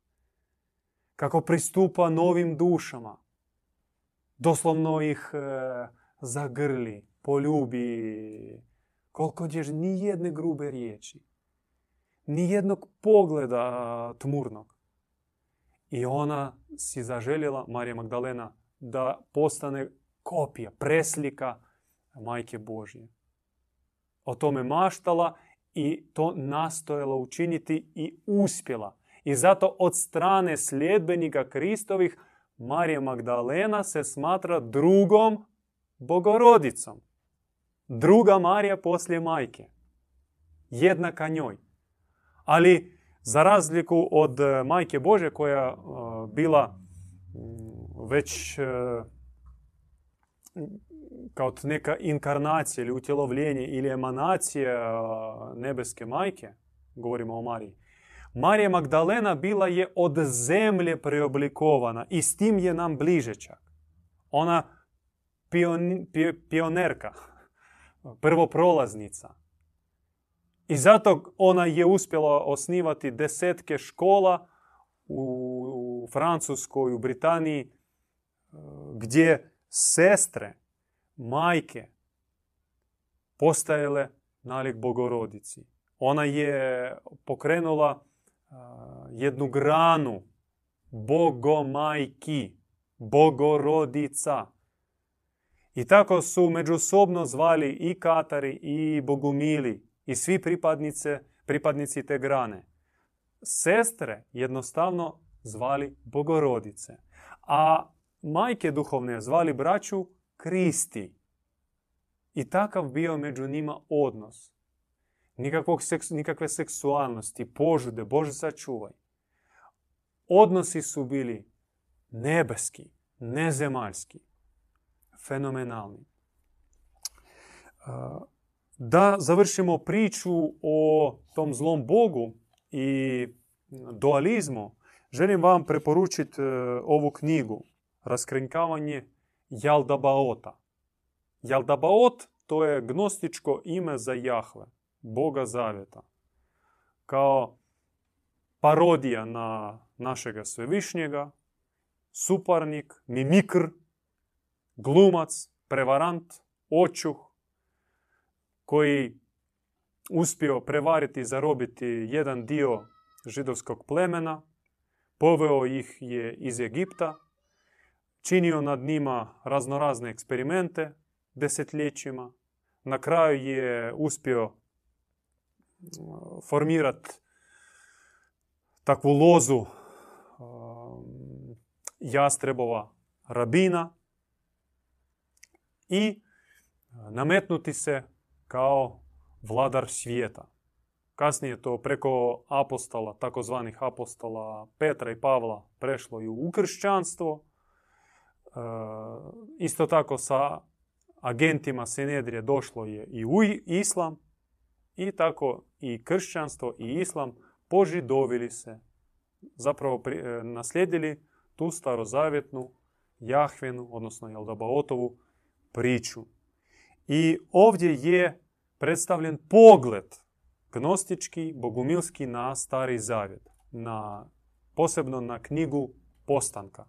kako pristupa novim dušama. Doslovno ih e, zagrli, poljubi. Koliko ćeš ni jedne grube riječi. Ni jednog pogleda tmurnog. I ona si zaželjela, Marija Magdalena, da postane kopija, preslika Majke Božje. O tome maštala i to nastojala učiniti i uspjela. I zato od strane sljedbenika Kristovih Marija Magdalena se smatra drugom bogorodicom. Druga Marija poslije majke. Jednaka njoj. Ali za razliku od majke Bože koja e, bila već e, kao neka inkarnacija ili utjelovljenje ili emanacija nebeske majke, govorimo o Mariji, Marija Magdalena bila je od zemlje preoblikovana i s tim je nam bliže čak. Ona pion, pionerka, prvoprolaznica. I zato ona je uspjela osnivati desetke škola u Francuskoj, u Britaniji, gdje sestre, majke postajale nalik bogorodici. Ona je pokrenula jednu granu bogomajki, bogorodica. I tako su međusobno zvali i Katari i Bogumili i svi pripadnice, pripadnici te grane. Sestre jednostavno zvali bogorodice, a majke duhovne zvali braću Kristi. I takav bio među njima odnos nikakvog nikakve seksualnosti, požude, Bože sačuvaj. Odnosi su bili nebeski, nezemaljski, fenomenalni. Da završimo priču o tom zlom Bogu i dualizmu, želim vam preporučiti e, ovu knjigu Raskrinkavanje Jaldabaota. Jaldabaot to je gnostičko ime za Jahve. Boga Zavjeta. Kao parodija na našega svevišnjega, suparnik, mimikr, glumac, prevarant, očuh, koji uspio prevariti i zarobiti jedan dio židovskog plemena, poveo ih je iz Egipta, činio nad njima raznorazne eksperimente desetljećima, na kraju je uspio formirati takvu lozu um, jastrebova rabina i nametnuti se kao vladar svijeta. Kasnije to preko apostola, takozvanih apostola Petra i Pavla prešlo i u kršćanstvo. Isto tako sa agentima Sinedrije došlo je i u islam i tako i kršćanstvo i islam požidovili se. Zapravo e, naslijedili tu starozavjetnu Jahvenu, odnosno Jeldabaotovu priču. I ovdje je predstavljen pogled gnostički, bogumilski na Stari Zavjet. Na, posebno na knjigu Postanka.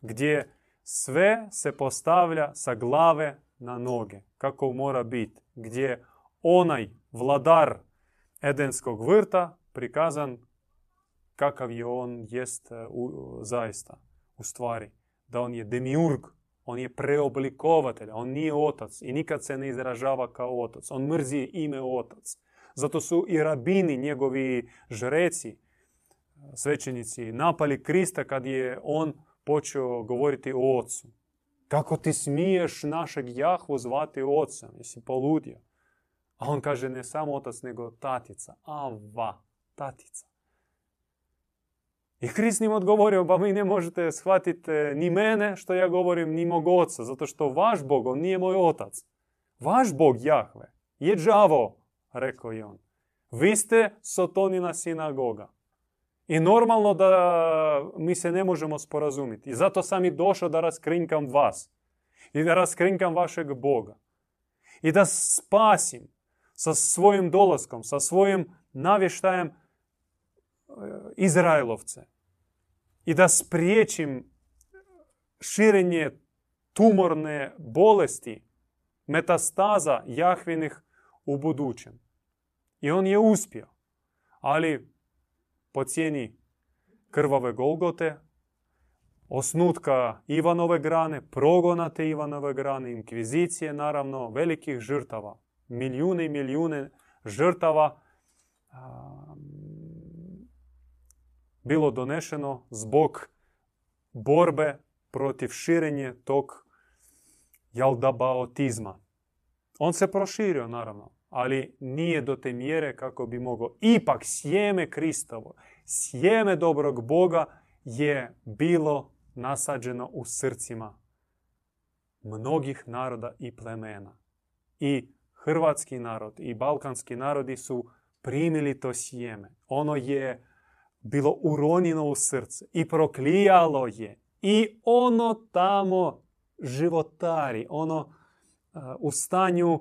Gdje sve se postavlja sa glave na noge. Kako mora biti. Gdje onaj vladar Edenskog vrta prikazan kakav je on jest e, u, zaista u stvari. Da on je demiurg, on je preoblikovatelj, on nije otac i nikad se ne izražava kao otac. On mrzi ime otac. Zato su i rabini, njegovi žreci, svećenici, napali Krista kad je on počeo govoriti o ocu. Kako ti smiješ našeg Jahvu zvati ocem? Jesi poludio? A on kaže ne samo otac, nego tatica. Ava, tatica. I Krist njim odgovorio, pa vi ne možete shvatiti ni mene što ja govorim, ni mog oca, zato što vaš Bog, on nije moj otac. Vaš Bog Jahve je džavo, rekao je on. Vi ste Sotonina sinagoga. I normalno da mi se ne možemo sporazumiti. I zato sam i došao da raskrinkam vas. I da raskrinkam vašeg Boga. I da spasim sa svojim dolaskom, sa svojim navještajem e, Izraelovce. I da spriječim širenje tumorne bolesti, metastaza Jahvinih u budućem. I on je uspio. Ali po cijeni krvave Golgote, osnutka Ivanove grane, progona te Ivanove grane, inkvizicije, naravno, velikih žrtava, milijune i milijune žrtava bilo donešeno zbog borbe protiv širenje tog jaldabaotizma. On se proširio, naravno ali nije do te mjere kako bi mogao. Ipak sjeme Kristovo, sjeme dobrog Boga je bilo nasađeno u srcima mnogih naroda i plemena. I hrvatski narod i balkanski narodi su primili to sjeme. Ono je bilo uronjeno u srce i proklijalo je. I ono tamo životari, ono u stanju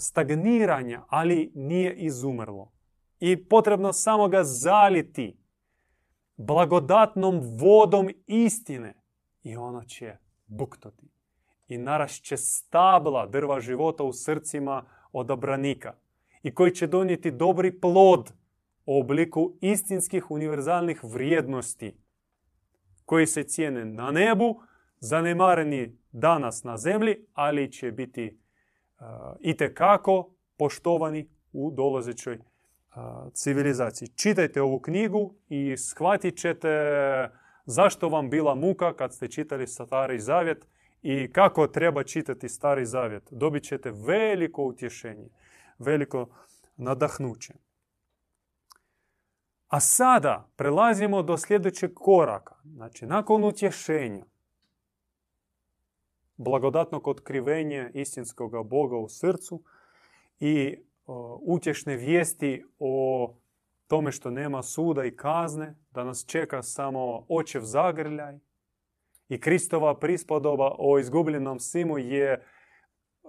stagniranja, ali nije izumrlo. I potrebno samo ga zaliti blagodatnom vodom istine i ono će buktoti. I narašće stabla drva života u srcima odabranika i koji će donijeti dobri plod u obliku istinskih univerzalnih vrijednosti koji se cijene na nebu, zanemareni danas na zemlji, ali će biti i kako poštovani u dolazećoj civilizaciji. Čitajte ovu knjigu i shvatit ćete zašto vam bila muka kad ste čitali Stari Zavjet i kako treba čitati Stari Zavjet. Dobit ćete veliko utješenje, veliko nadahnuće. A sada prelazimo do sljedećeg koraka. Znači, nakon utješenja, blagodatnog otkrivenja istinskog Boga u srcu i utješne vijesti o tome što nema suda i kazne, da nas čeka samo očev zagrljaj. I Kristova prispodoba o izgubljenom simu je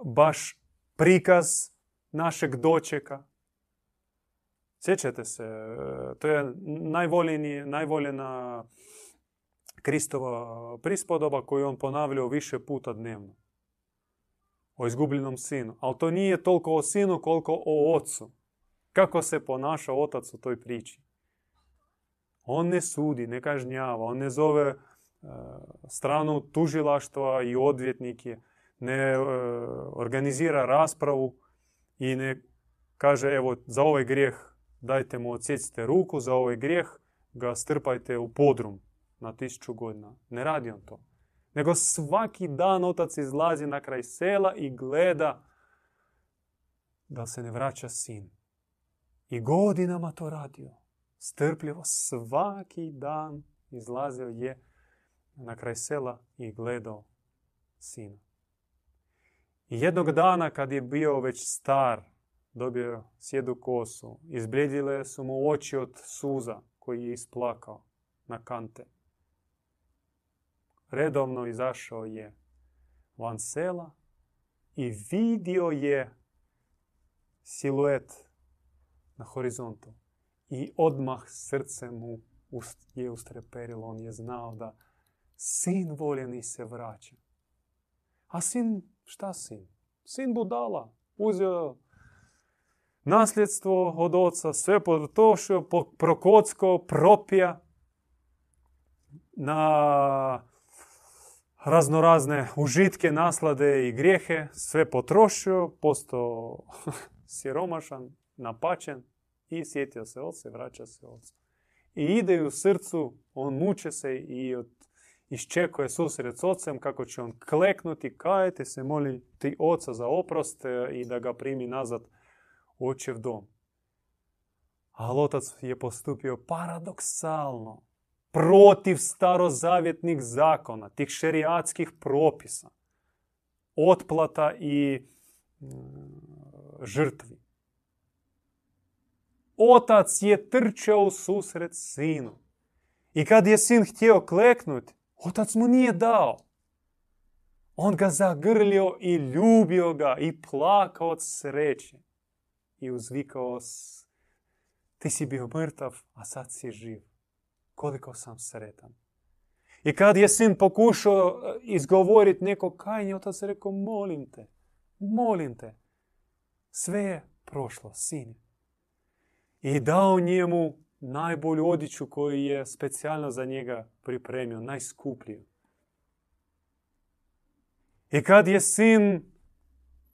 baš prikaz našeg dočeka. Sjećate se, to je najvoljena Kristova prispodoba koju on ponavljao više puta dnevno. O izgubljenom sinu. Ali to nije toliko o sinu koliko o ocu. Kako se ponaša otac u toj priči. On ne sudi, ne kažnjava, on ne zove uh, stranu tužilaštva i odvjetnike, ne e, organizira raspravu i ne kaže evo za ovaj grijeh dajte mu odsjecite ruku, za ovaj grijeh ga strpajte u podrum na tisuću godina. Ne radi on to. Nego svaki dan otac izlazi na kraj sela i gleda da se ne vraća sin. I godinama to radio. Strpljivo svaki dan izlazio je na kraj sela i gledao sina. I jednog dana kad je bio već star, dobio sjedu kosu, izblijedile su mu oči od suza koji je isplakao na kante. Redovno izašao je van sela i vidio je siluet na horizontu. I odmah srce mu je ustreperilo. On je znao da sin voljeni se vraća. A sin, šta sin? Sin budala. Uzeo nasljedstvo od oca, sve potrošio, prokocko, propija na raznorazne užitke, naslade i grijehe, sve potrošio, postao *laughs* siromašan, napačen i sjetio se oca i vraća se oca. I ide u srcu, on muče se i od, iščekuje susret s ocem kako će on kleknuti, kajati se, moli ti oca za oprost e, i da ga primi nazad u očev dom. Ali otac je postupio paradoksalno, protiv starozavjetnih zakona, tih šerijatskih propisa, otplata i mm, žrtvi. Otac je trčao u susret sinu. I kad je sin htio kleknuti, otac mu nije dao. On ga zagrlio i ljubio ga i plakao od sreće. I uzvikao, ti si bio mrtav, a sad si živ. Koliko sam sretan. I kad je sin pokušao e, izgovoriti neko kajnje, otac rekao, molim te, molim te. Sve je prošlo, sin i dao njemu najbolju odjeću koju je specijalno za njega pripremio, najskupliju. I kad je sin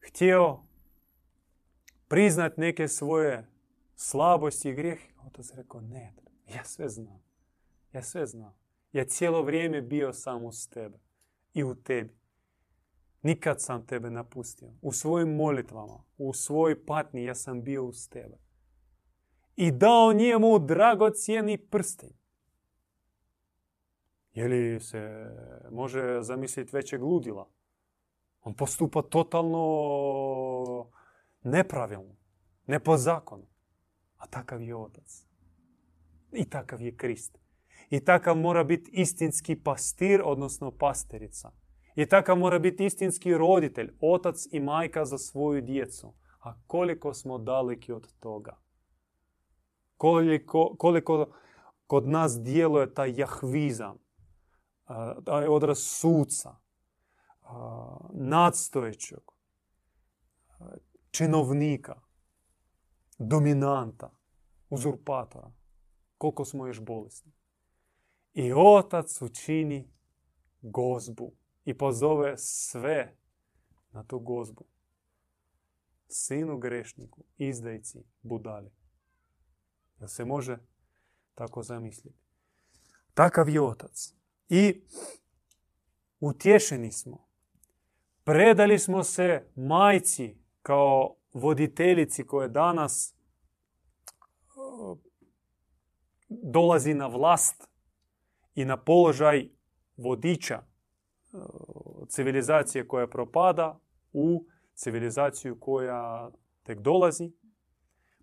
htio priznat neke svoje slabosti i grijeh, otac rekao, ne, ja sve znam. Ja sve znam. Ja cijelo vrijeme bio samo s tebe i u tebi. Nikad sam tebe napustio. U svojim molitvama, u svojoj patnji ja sam bio uz tebe i dao njemu dragocijeni prsten. Je li se može zamisliti većeg ludila? On postupa totalno nepravilno, ne po zakonu. A takav je otac. I takav je Krist. I takav mora biti istinski pastir, odnosno pasterica. I takav mora biti istinski roditelj, otac i majka za svoju djecu. A koliko smo daleki od toga koliko, koliko kod nas djeluje taj jahvizam, taj odraz suca, nadstojećeg, činovnika, dominanta, uzurpatora. Koliko smo još bolesni. I otac učini gozbu i pozove sve na tu gozbu. Sinu grešniku, izdajci, budali. Da se može tako zamisliti. Takav je otac. I utješeni smo. Predali smo se majci kao voditeljici koja danas dolazi na vlast i na položaj vodiča uh, civilizacije koja propada u civilizaciju koja tek dolazi.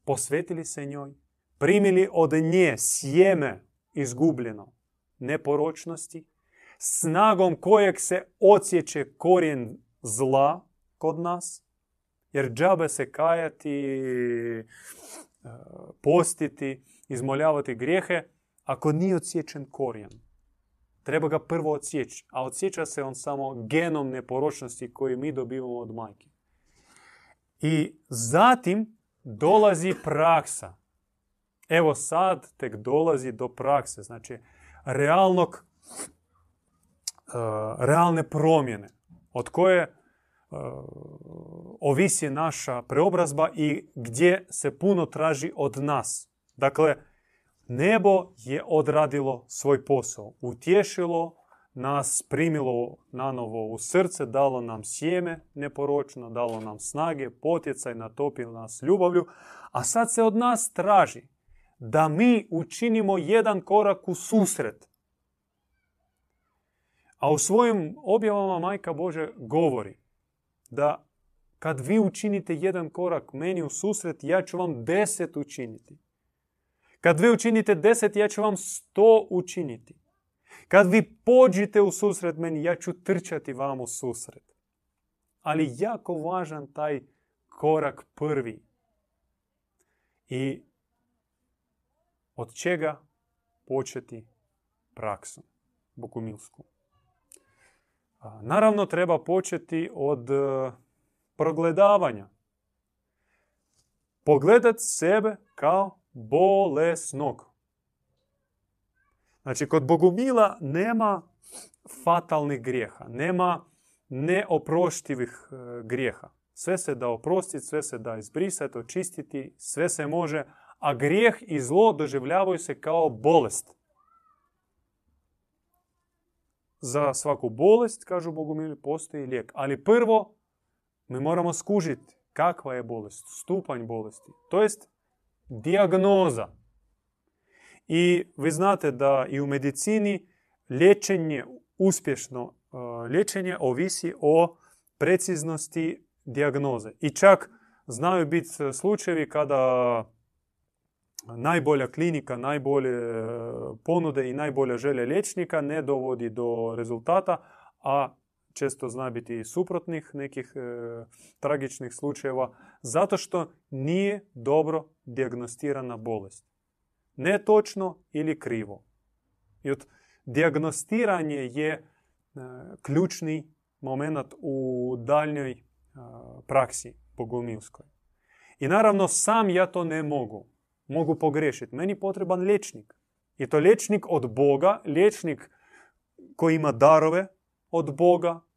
Posvetili se njoj primili od nje sjeme izgubljeno neporočnosti, snagom kojeg se odsjeće korijen zla kod nas, jer džabe se kajati, e, postiti, izmoljavati grijehe, ako nije odsječen korijen. Treba ga prvo odsjeći, a odsjeća se on samo genom neporočnosti koji mi dobivamo od majke. I zatim dolazi praksa Evo sad tek dolazi do prakse, znači realnog, uh, realne promjene od koje uh, ovisi naša preobrazba i gdje se puno traži od nas. Dakle, nebo je odradilo svoj posao, utješilo nas, primilo nanovo u srce, dalo nam sjeme neporočno, dalo nam snage, potjecaj, natopilo nas ljubavlju, a sad se od nas traži da mi učinimo jedan korak u susret. A u svojim objavama Majka Bože govori da kad vi učinite jedan korak meni u susret, ja ću vam deset učiniti. Kad vi učinite deset, ja ću vam sto učiniti. Kad vi pođite u susret meni, ja ću trčati vam u susret. Ali jako važan taj korak prvi. I od čega početi praksom bogumilsku? Naravno, treba početi od e, progledavanja. Pogledat sebe kao bolesnog. Znači, kod Bogumila nema fatalnih grijeha, nema neoproštivih e, grijeha. Sve se da oprostiti, sve se da izbrisati, očistiti, sve se može, a grijeh i zlo doživljavaju se kao bolest. Za svaku bolest, kažu Bogumili, postoji lijek. Ali prvo, mi moramo skužiti kakva je bolest, stupanj bolesti. To jest, dijagnoza. I vi znate da i u medicini liječenje, uspješno e, liječenje ovisi o preciznosti dijagnoze. I čak znaju biti slučajevi kada najbolja klinika, najbolje e, ponude i najbolja želja liječnika ne dovodi do rezultata, a često zna biti i suprotnih nekih e, tragičnih slučajeva, zato što nije dobro dijagnostirana bolest. Ne točno ili krivo. I od dijagnostiranje je e, ključni moment u daljnjoj e, praksi bogomilskoj. I naravno sam ja to ne mogu. Mogu pogrešiti. Meni potreban liječnik. I to liječnik od Boga, liječnik koji ima darove od Boga.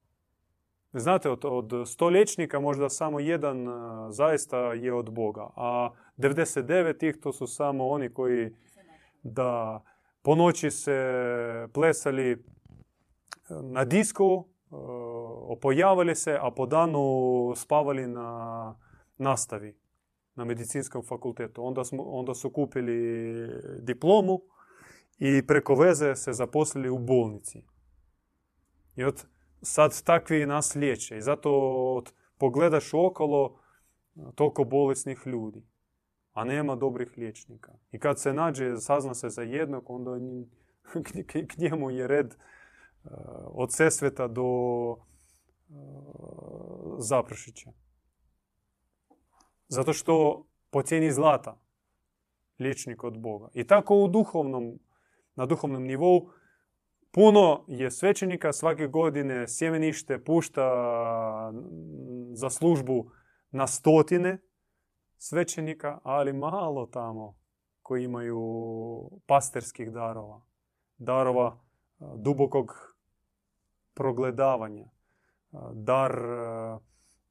Znate, od, od sto liječnika možda samo jedan zaista je od Boga, a 99 ih to su samo oni koji da po noći se plesali na disku, opojavali se, a po danu spavali na nastavi na medicinskom fakultetu. Onda, smo, onda su kupili diplomu i preko veze se zaposlili u bolnici. I od sad takvi nas liječe. I zato od, pogledaš okolo toliko bolesnih ljudi. A nema dobrih liječnika. I kad se nađe, sazna se za jednog, onda *laughs* k njemu je red od Sesveta do Zapršića. Zato što po cijeni zlata liječnik od Boga. I tako u duhovnom, na duhovnom nivou puno je svećenika svake godine sjemenište pušta za službu na stotine svećenika, ali malo tamo koji imaju pasterskih darova. Darova dubokog progledavanja. Dar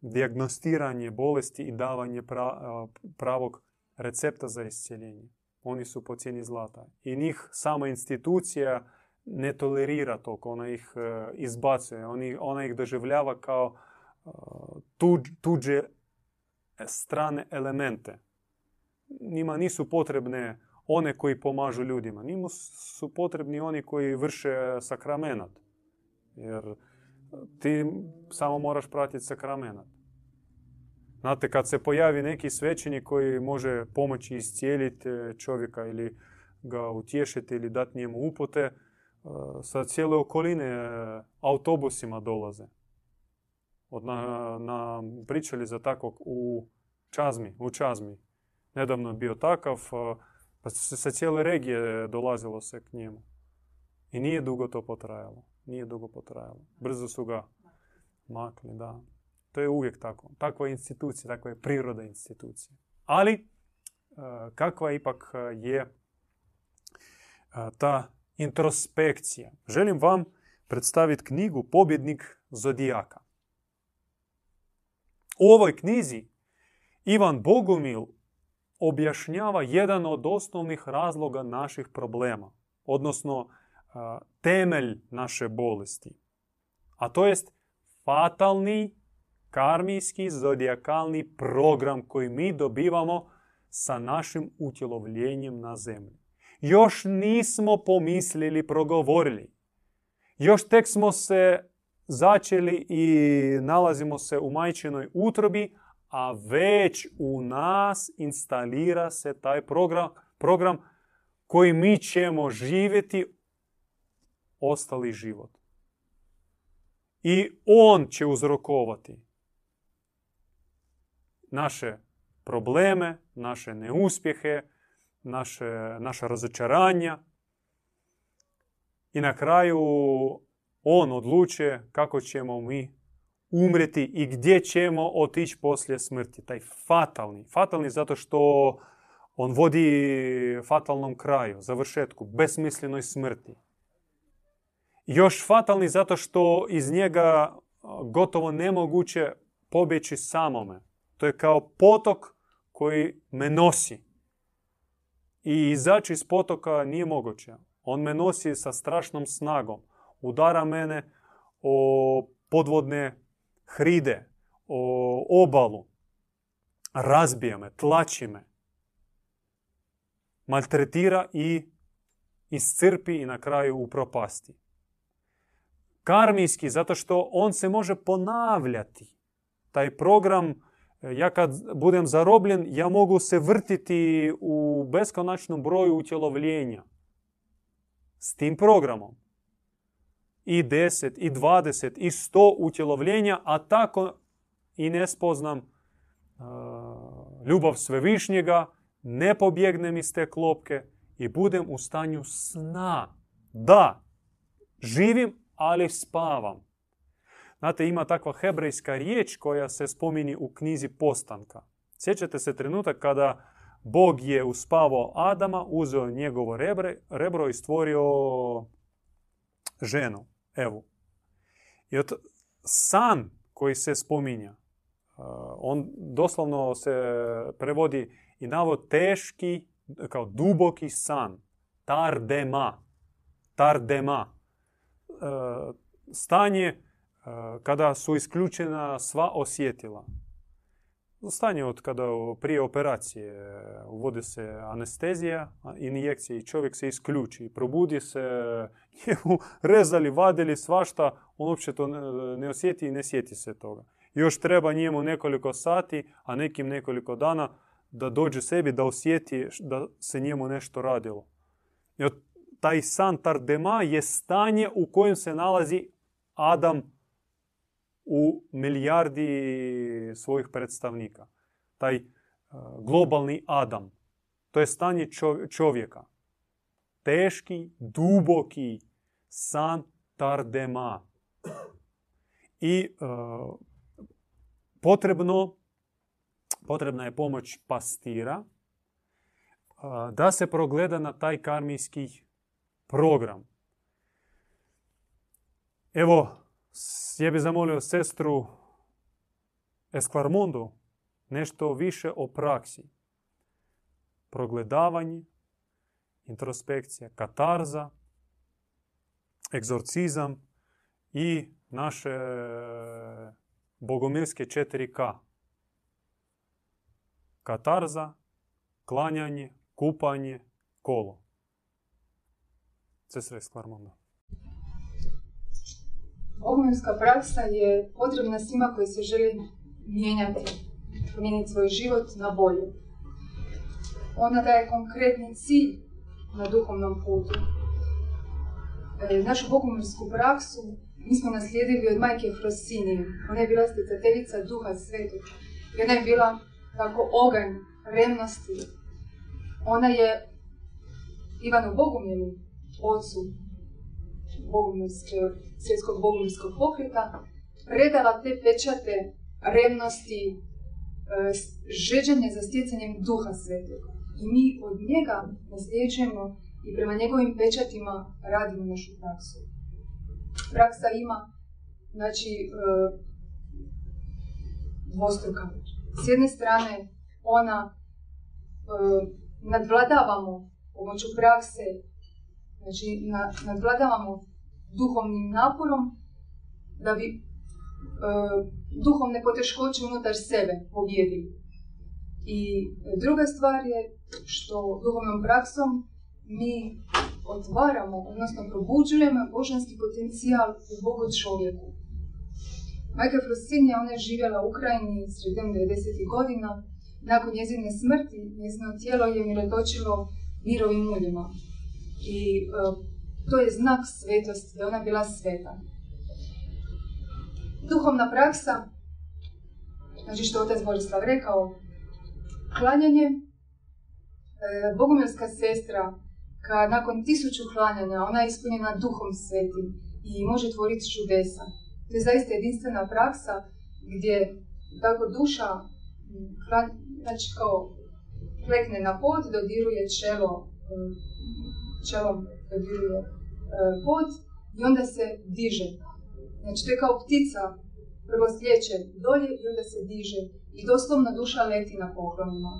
dijagnostiranje bolesti i davanje pravog recepta za iscijeljenje. Oni su po cijeni zlata. I njih sama institucija ne tolerira toliko, ona ih e, izbacuje, ona ih doživljava kao e, tuđe strane elemente. Njima nisu potrebne one koji pomažu ljudima. Njima su potrebni oni koji vrše sakramenat. Jer ti samo moraš pratiti sakramenat. Znate, kad se pojavi neki svećenik koji može pomoći iscijeliti čovjeka ili ga utješiti ili dati njemu upute, e, sa cijele okoline e, autobusima dolaze. Od na, pričali za takvog u Čazmi, u Čazmi. Nedavno je bio takav, e, pa sa cijele regije dolazilo se k njemu. I nije dugo to potrajalo. Nije dugo potrajalo. Brzo su ga makli, da. To je uvijek tako. Takva je institucija, takva je priroda institucije. Ali, e, kakva ipak je e, ta introspekcija? Želim vam predstaviti knjigu Pobjednik Zodijaka. U ovoj knjizi Ivan Bogumil objašnjava jedan od osnovnih razloga naših problema, odnosno temelj naše bolesti. A to jest fatalni karmijski zodijakalni program koji mi dobivamo sa našim utjelovljenjem na zemlji. Još nismo pomislili, progovorili. Još tek smo se začeli i nalazimo se u majčinoj utrobi, a već u nas instalira se taj program, program koji mi ćemo živjeti ostali život. I on će uzrokovati naše probleme, naše neuspjehe, naše, naša razočaranja. I na kraju on odlučuje kako ćemo mi umreti i gdje ćemo otići poslije smrti. Taj fatalni. Fatalni zato što on vodi fatalnom kraju, završetku, besmislenoj smrti. Još fatalni zato što iz njega gotovo nemoguće pobjeći samome. To je kao potok koji me nosi. I izaći iz potoka nije moguće. On me nosi sa strašnom snagom. Udara mene o podvodne hride, o obalu. Razbija me, tlači me. Maltretira i iscrpi i na kraju upropasti. Karmijski, zato što on se može ponavljati. Taj program ja kad budem zarobljen, ja mogu se vrtiti u beskonačnom broju utjelovljenja. S tim programom. I 10, i 20, i 100 utjelovljenja, a tako i ne spoznam ljubav svevišnjega, ne pobjegnem iz te klopke i budem u stanju sna. Da, živim, ali spavam. Znate, ima takva hebrejska riječ koja se spomini u knjizi Postanka. Sjećate se trenutak kada Bog je uspavao Adama, uzeo njegovo rebre, rebro i stvorio ženu, Evu. I od san koji se spominja, uh, on doslovno se prevodi i navo teški, kao duboki san. Tardema. Tardema. Uh, stanje kada su isključena sva osjetila. Stanje od kada prije operacije uvodi se anestezija, injekcije i čovjek se isključi. Probudi se, *laughs* njemu rezali, vadili svašta, on uopće to ne osjeti i ne sjeti se toga. Još treba njemu nekoliko sati, a nekim nekoliko dana da dođe sebi, da osjeti da se njemu nešto radilo. I taj san tardema je stanje u kojem se nalazi Adam u milijardi svojih predstavnika. Taj e, globalni Adam. To je stanje čovjeka. Teški, duboki san tardema. I e, potrebno, potrebna je pomoć pastira e, da se progleda na taj karmijski program. Evo, ja bih zamolio sestru Eskvarmondu nešto više o praksi. Progledavanje, introspekcija, katarza, egzorcizam i naše bogomilske 4K. Katarza, klanjanje, kupanje, kolo. Sestra Eskvarmonda. Ogumska praksa je potrebna svima koji se želi mijenjati, promijeniti svoj život na bolje. Ona daje konkretni cilj na duhovnom putu. E, našu bogumirsku praksu mi smo naslijedili od majke Frosini. Ona je bila stjecateljica duha svetog. I ona je bila tako oganj revnosti. Ona je Ivanu Bogumilu, ocu svjetskog bogumilskog pokreta, predala te pečate revnosti, e, žeđanje za stjecanjem duha svetog. I mi od njega nasljeđujemo i prema njegovim pečatima radimo našu praksu. Praksa ima, znači, e, dvostruka. S jedne strane, ona e, nadvladavamo pomoću prakse, znači nadvladavamo duhovnim naporom da bi e, duhovne poteškoće unutar sebe pobjedili. I druga stvar je što duhovnom praksom mi otvaramo, odnosno probuđujemo božanski potencijal u Bogu čovjeku. Majka Frostinja, ona je živjela u Ukrajini sredinom 90. godina. Nakon njezine smrti, njezino tijelo je miratočilo mirovim uljima. I e, to je znak svetosti, da je ona bila sveta. Duhovna praksa, znači što otac Borislav rekao, klanjanje, e, sestra, kad nakon tisuću klanjanja ona je ispunjena duhom svetim i može tvoriti čudesa. To je zaista jedinstvena praksa gdje tako duša znači kao klekne na pod, dodiruje čelo, čelom dodiruje e, pod i onda se diže. Znači to je kao ptica, prvo slijeće dolje i onda se diže. I doslovno duša leti na poklonima.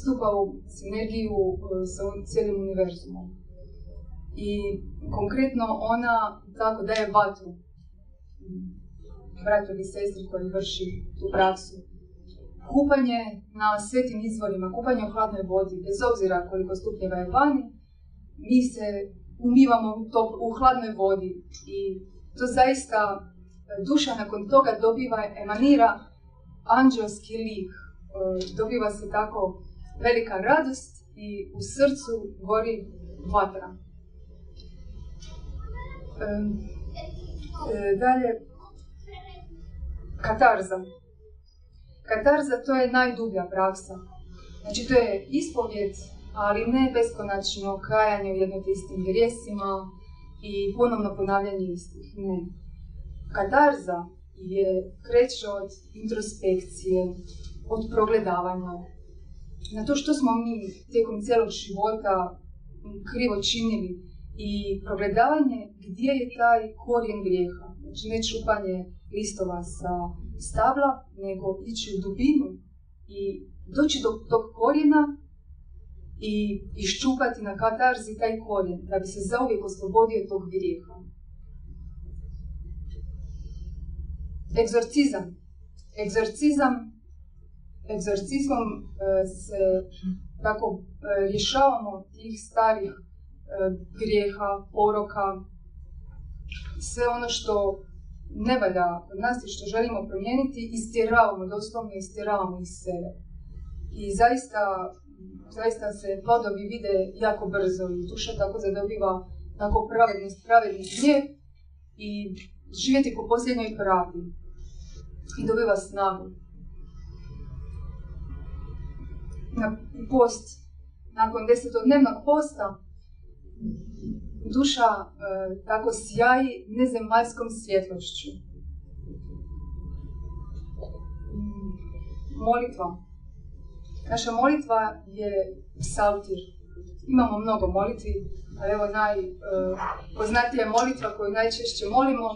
Stupa u sinergiju e, sa cijelim univerzumom. I konkretno ona tako daje vatru bratu i sestri koji vrši tu praksu. Kupanje na svetim izvorima, kupanje u hladnoj vodi, bez obzira koliko stupnjeva je vani, mi se umivamo u hladnoj vodi i to zaista e, duša nakon toga dobiva, emanira anđelski lik. E, dobiva se tako velika radost i u srcu gori vatra. E, dalje, katarza. Katarza to je najdublja praksa. Znači to je ispovjed, ali ne beskonačno kajanje u jednom istim grijesima i ponovno ponavljanje istih. Ne. Katarza je kreće od introspekcije, od progledavanja na to što smo mi tijekom cijelog života krivo činili i progledavanje gdje je taj korijen grijeha. Znači ne čupanje listova sa stabla, nego ići u dubinu i doći do tog korijena i iščupati na katarzi taj korijen, da bi se zauvijek oslobodio tog grijeha. Egzorcizam. Egzorcizam, egzorcizmom e, se tako e, rješavamo tih starih e, grijeha, poroka, sve ono što ne valja od nas i što želimo promijeniti, istjeravamo, doslovno istjeravamo iz sebe. I zaista, zaista se plodovi vide jako brzo i duša tako zadobiva tako pravednost, pravedni gnjev i živjeti po posljednjoj pravdi. I dobiva snagu. Na post, nakon desetodnevnog posta, duša e, tako sjaji nezemaljskom svjetlošću. Mm, molitva. Naša molitva je psaltir. Imamo mnogo molitvi, a evo najpoznatija e, molitva koju najčešće molimo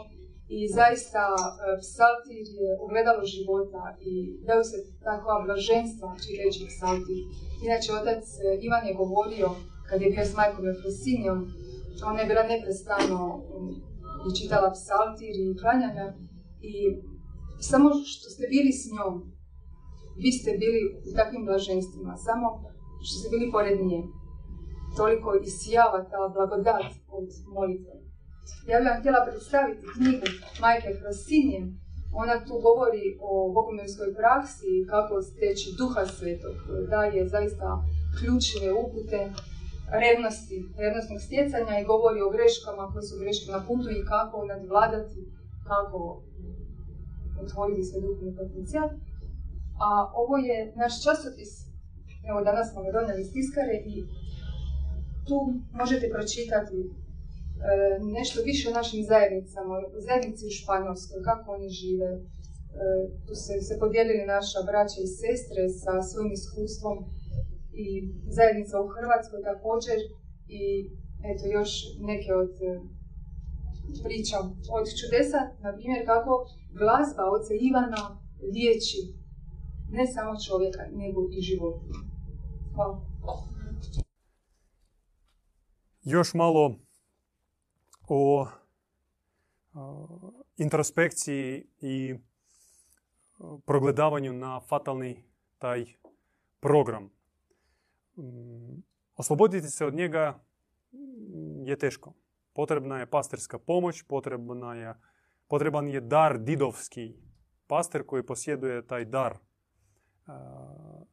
i zaista e, psaltir je ugledalo života i daju se takva blaženstva čitajući psaltir. Inače, otac Ivan je govorio, kad je bio s majkom Efrosinijom, ona je bila neprestano um, i čitala psaltir i klanjanja i samo što ste bili s njom, vi ste bili u takvim blaženstvima, samo što ste bili pored nje. Toliko isijava ta blagodat od molitve. Ja bih vam htjela predstaviti knjigu Majke Krosinje. Ona tu govori o bogumilskoj praksi, kako steći duha svetog, daje zaista ključne upute revnosti, revnostnog stjecanja i govori o greškama koje su greške na putu i kako nadvladati, kako otvoriti sve duhovni potencijal. A ovo je naš časopis, evo danas smo ga donijeli iz tiskare i tu možete pročitati e, nešto više o našim zajednicama, o zajednici u Španjolskoj, kako oni žive. E, tu se, se podijelili naša braća i sestre sa svojim iskustvom i zajednica u Hrvatskoj također i eto još neke od e, priča od čudesa, na primjer kako glazba oca Ivana liječi ne samo čovjeka, nego i život. Hvala. Još malo o introspekciji i progledavanju na fatalni taj program Mm, osloboditi se od njega je teško. Potrebna je pastirska pomoć, potrebna je, potreban je dar didovski. Pastor koji posjeduje taj dar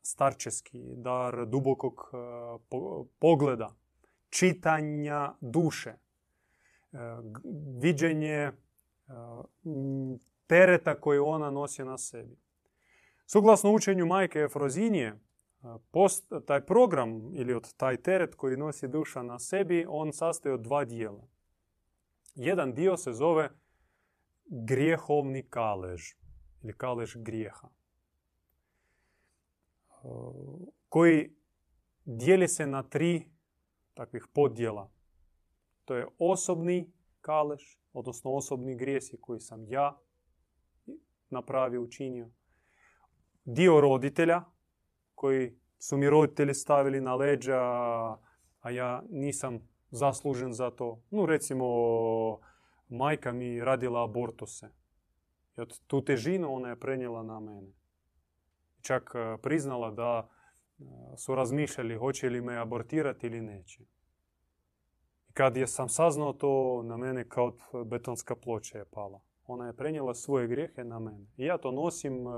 starčeski, dar dubokog pogleda, čitanja duše, viđenje tereta koji ona nosi na sebi. Suglasno učenju majke Efrozinije, post, taj program ili od taj teret koji nosi duša na sebi, on sastoji od dva dijela. Jedan dio se zove grijehovni kalež ili kalež grijeha koji dijeli se na tri takvih podjela. To je osobni kalež, odnosno osobni grijesi koji sam ja napravio, učinio. Dio roditelja koji su mi roditelji stavili na leđa, a ja nisam zaslužen za to. No recimo, majka mi radila abortuse. I od tu težinu ona je prenijela na mene. Čak e, priznala da e, su razmišljali hoće li me abortirati ili neće. I kad je sam saznao to, na mene kao betonska ploča je pala. Ona je prenijela svoje grijehe na mene. I ja to nosim e,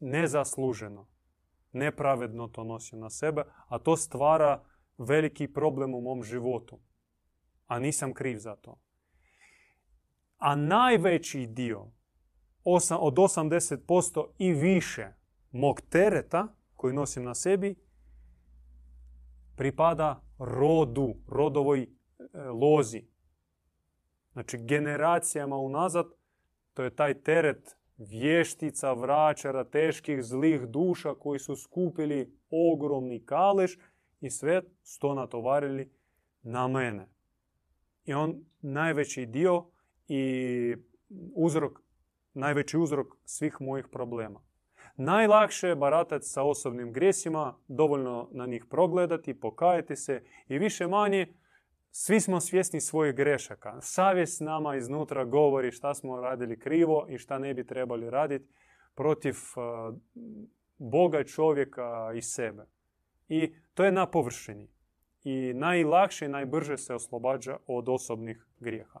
nezasluženo. Nepravedno to nosim na sebe, a to stvara veliki problem u mom životu. A nisam kriv za to. A najveći dio, od 80% i više mog tereta koji nosim na sebi, pripada rodu, rodovoj e, lozi. Znači generacijama unazad to je taj teret vještica, vraćara, teških zlih duša koji su skupili ogromni kalež i sve sto natovarili na mene. I on najveći dio i uzrok, najveći uzrok svih mojih problema. Najlakše je baratati sa osobnim gresima, dovoljno na njih progledati, pokajati se i više manje svi smo svjesni svojih grešaka. Savjest nama iznutra govori šta smo radili krivo i šta ne bi trebali raditi protiv Boga, čovjeka i sebe. I to je na površini. I najlakše i najbrže se oslobađa od osobnih grijeha.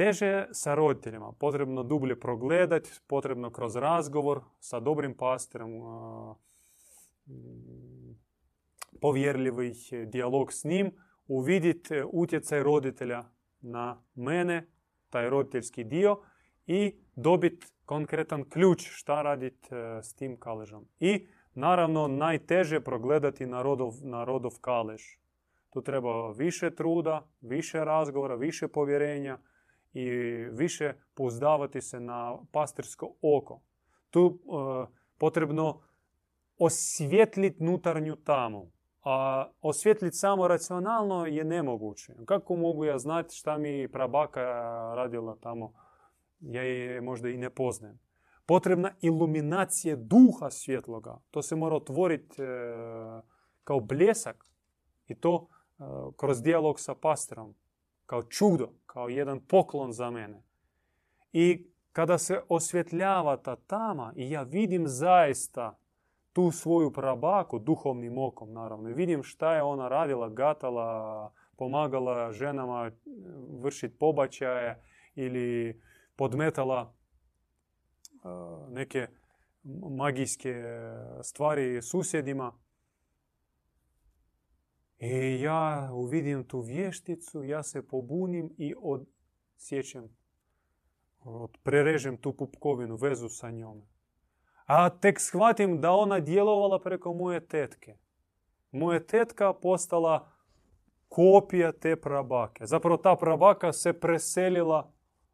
Teže sa roditeljima. Potrebno dublje progledati, potrebno kroz razgovor sa dobrim pastirom, povjerljivi dijalog s njim, uvidjeti utjecaj roditelja na mene, taj roditeljski dio i dobiti konkretan ključ šta raditi e, s tim kaležom. I naravno najteže progledati na rodov, na rodov kalež. Tu treba više truda, više razgovora, više povjerenja i više pouzdavati se na pastirsko oko. Tu uh, potrebno osvjetliti nutarnju tamu. A osvjetliti samo racionalno je nemoguće. Kako mogu ja znati šta mi prabaka radila tamo? Ja je možda i ne poznajem. Potrebna iluminacija duha svjetloga. To se mora otvoriti e, kao bljesak i to e, kroz dijalog sa pastorom. Kao čudo, kao jedan poklon za mene. I kada se osvjetljava ta tama i ja vidim zaista tu svoju prabaku duhovnim okom, naravno. Vidim šta je ona radila, gatala, pomagala ženama vršiti pobačaje ili podmetala neke magijske stvari susjedima. I ja uvidim tu vješticu, ja se pobunim i odsjećam, prerežem tu pupkovinu, vezu sa njome. A tek shvatim da ona djelovala preko moje tetke. Moja tetka postala kopija te prabake. Zapravo ta prabaka se preselila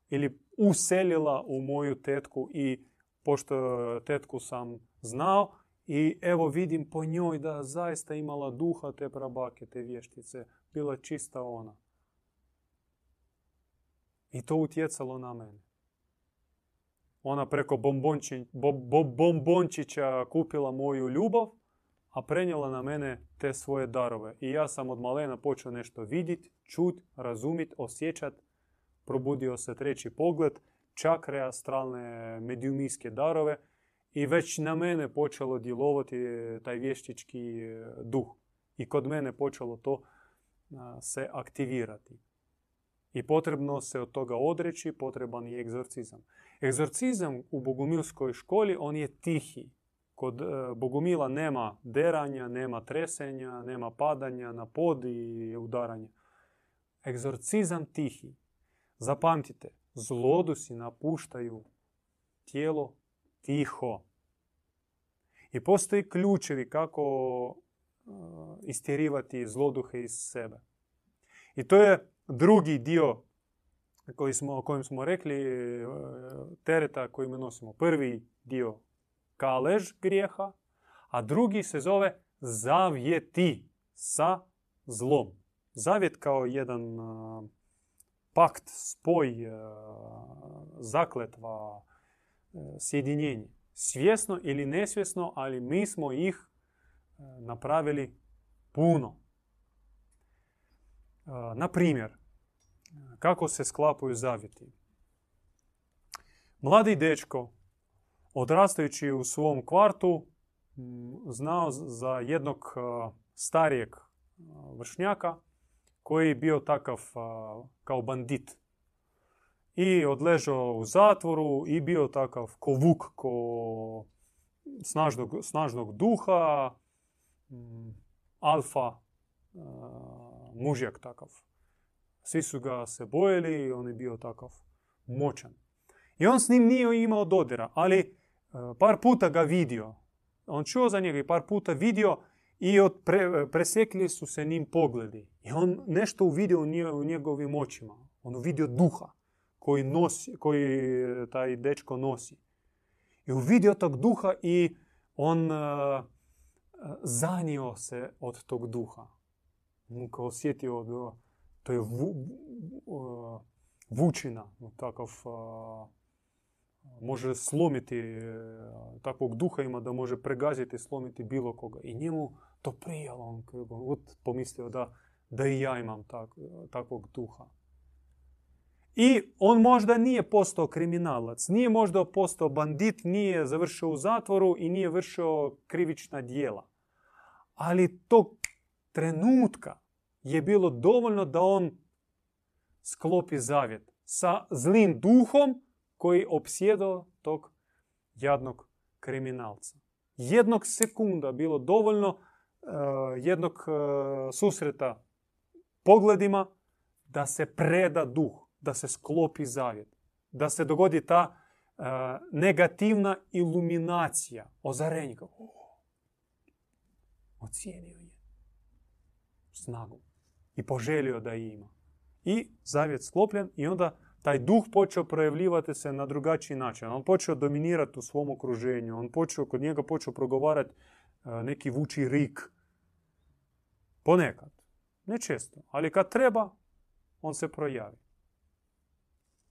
ili uselila u moju tetku i pošto tetku sam znao i evo vidim po njoj da zaista imala duha te prabake, te vještice. Bila čista ona. I to utjecalo na mene ona preko bombonči, bombončića kupila moju ljubav, a prenijela na mene te svoje darove. I ja sam od malena počeo nešto vidjeti, čut, razumit, osjećat. Probudio se treći pogled, čakre astralne medijumijske darove i već na mene počelo djelovati taj vještički duh. I kod mene počelo to se aktivirati. I potrebno se od toga odreći, potreban je egzorcizam. Egzorcizam u bogumilskoj školi, on je tihi. Kod e, bogumila nema deranja, nema tresenja, nema padanja na pod i udaranja. Egzorcizam tihi. Zapamtite, zlodusi napuštaju tijelo tiho. I postoji ključevi kako uh, istjerivati zloduhe iz sebe. I to je drugi dio koji smo, o kojem smo rekli, uh, tereta koji mi nosimo. Prvi dio kalež grijeha, a drugi se zove zavjeti sa zlom. Zavjet kao jedan uh, pakt, spoj, zakletva, sjedinjenje svjesno ili nesvjesno, ali mi smo ih napravili puno. Na primjer, kako se sklapaju zavjeti. Mladi dečko, odrastajući u svom kvartu, znao za jednog starijeg vršnjaka koji je bio takav kao bandit i odležao u zatvoru i bio takav ko vuk, ko snažnog, snažnog duha, mm, alfa, mužjak takav. Svi su ga se bojeli, on je bio takav moćan. I on s njim nije imao dodira, ali par puta ga vidio. On čuo za njega i par puta vidio i od pre, presekli su se njim pogledi. I on nešto uvidio u njegovim očima. On uvidio duha koji, nosi, koji taj dečko nosi. I uvidio tog duha i on uh, zanio se od tog duha. On kao osjetio da to je vu, uh, vučina, takav uh, može slomiti, takvog duha ima da može pregaziti, slomiti bilo koga. I njemu to prijalo. On, on pomislio da, da i ja imam tak, takvog duha. I on možda nije postao kriminalac, nije možda postao bandit, nije završio u zatvoru i nije vršio krivična dijela. Ali tog trenutka je bilo dovoljno da on sklopi zavjet sa zlim duhom koji opsjedao tog jadnog kriminalca. Jednog sekunda bilo dovoljno uh, jednog uh, susreta pogledima da se preda duh da se sklopi zavjet, da se dogodi ta uh, negativna iluminacija, ozarenje. Ocijenio je snagu i poželio da ima. I zavjet sklopljen i onda taj duh počeo projavljivati se na drugačiji način. On počeo dominirati u svom okruženju. On počeo, kod njega počeo progovarati uh, neki vuči rik. Ponekad. Ne često. Ali kad treba, on se projavi.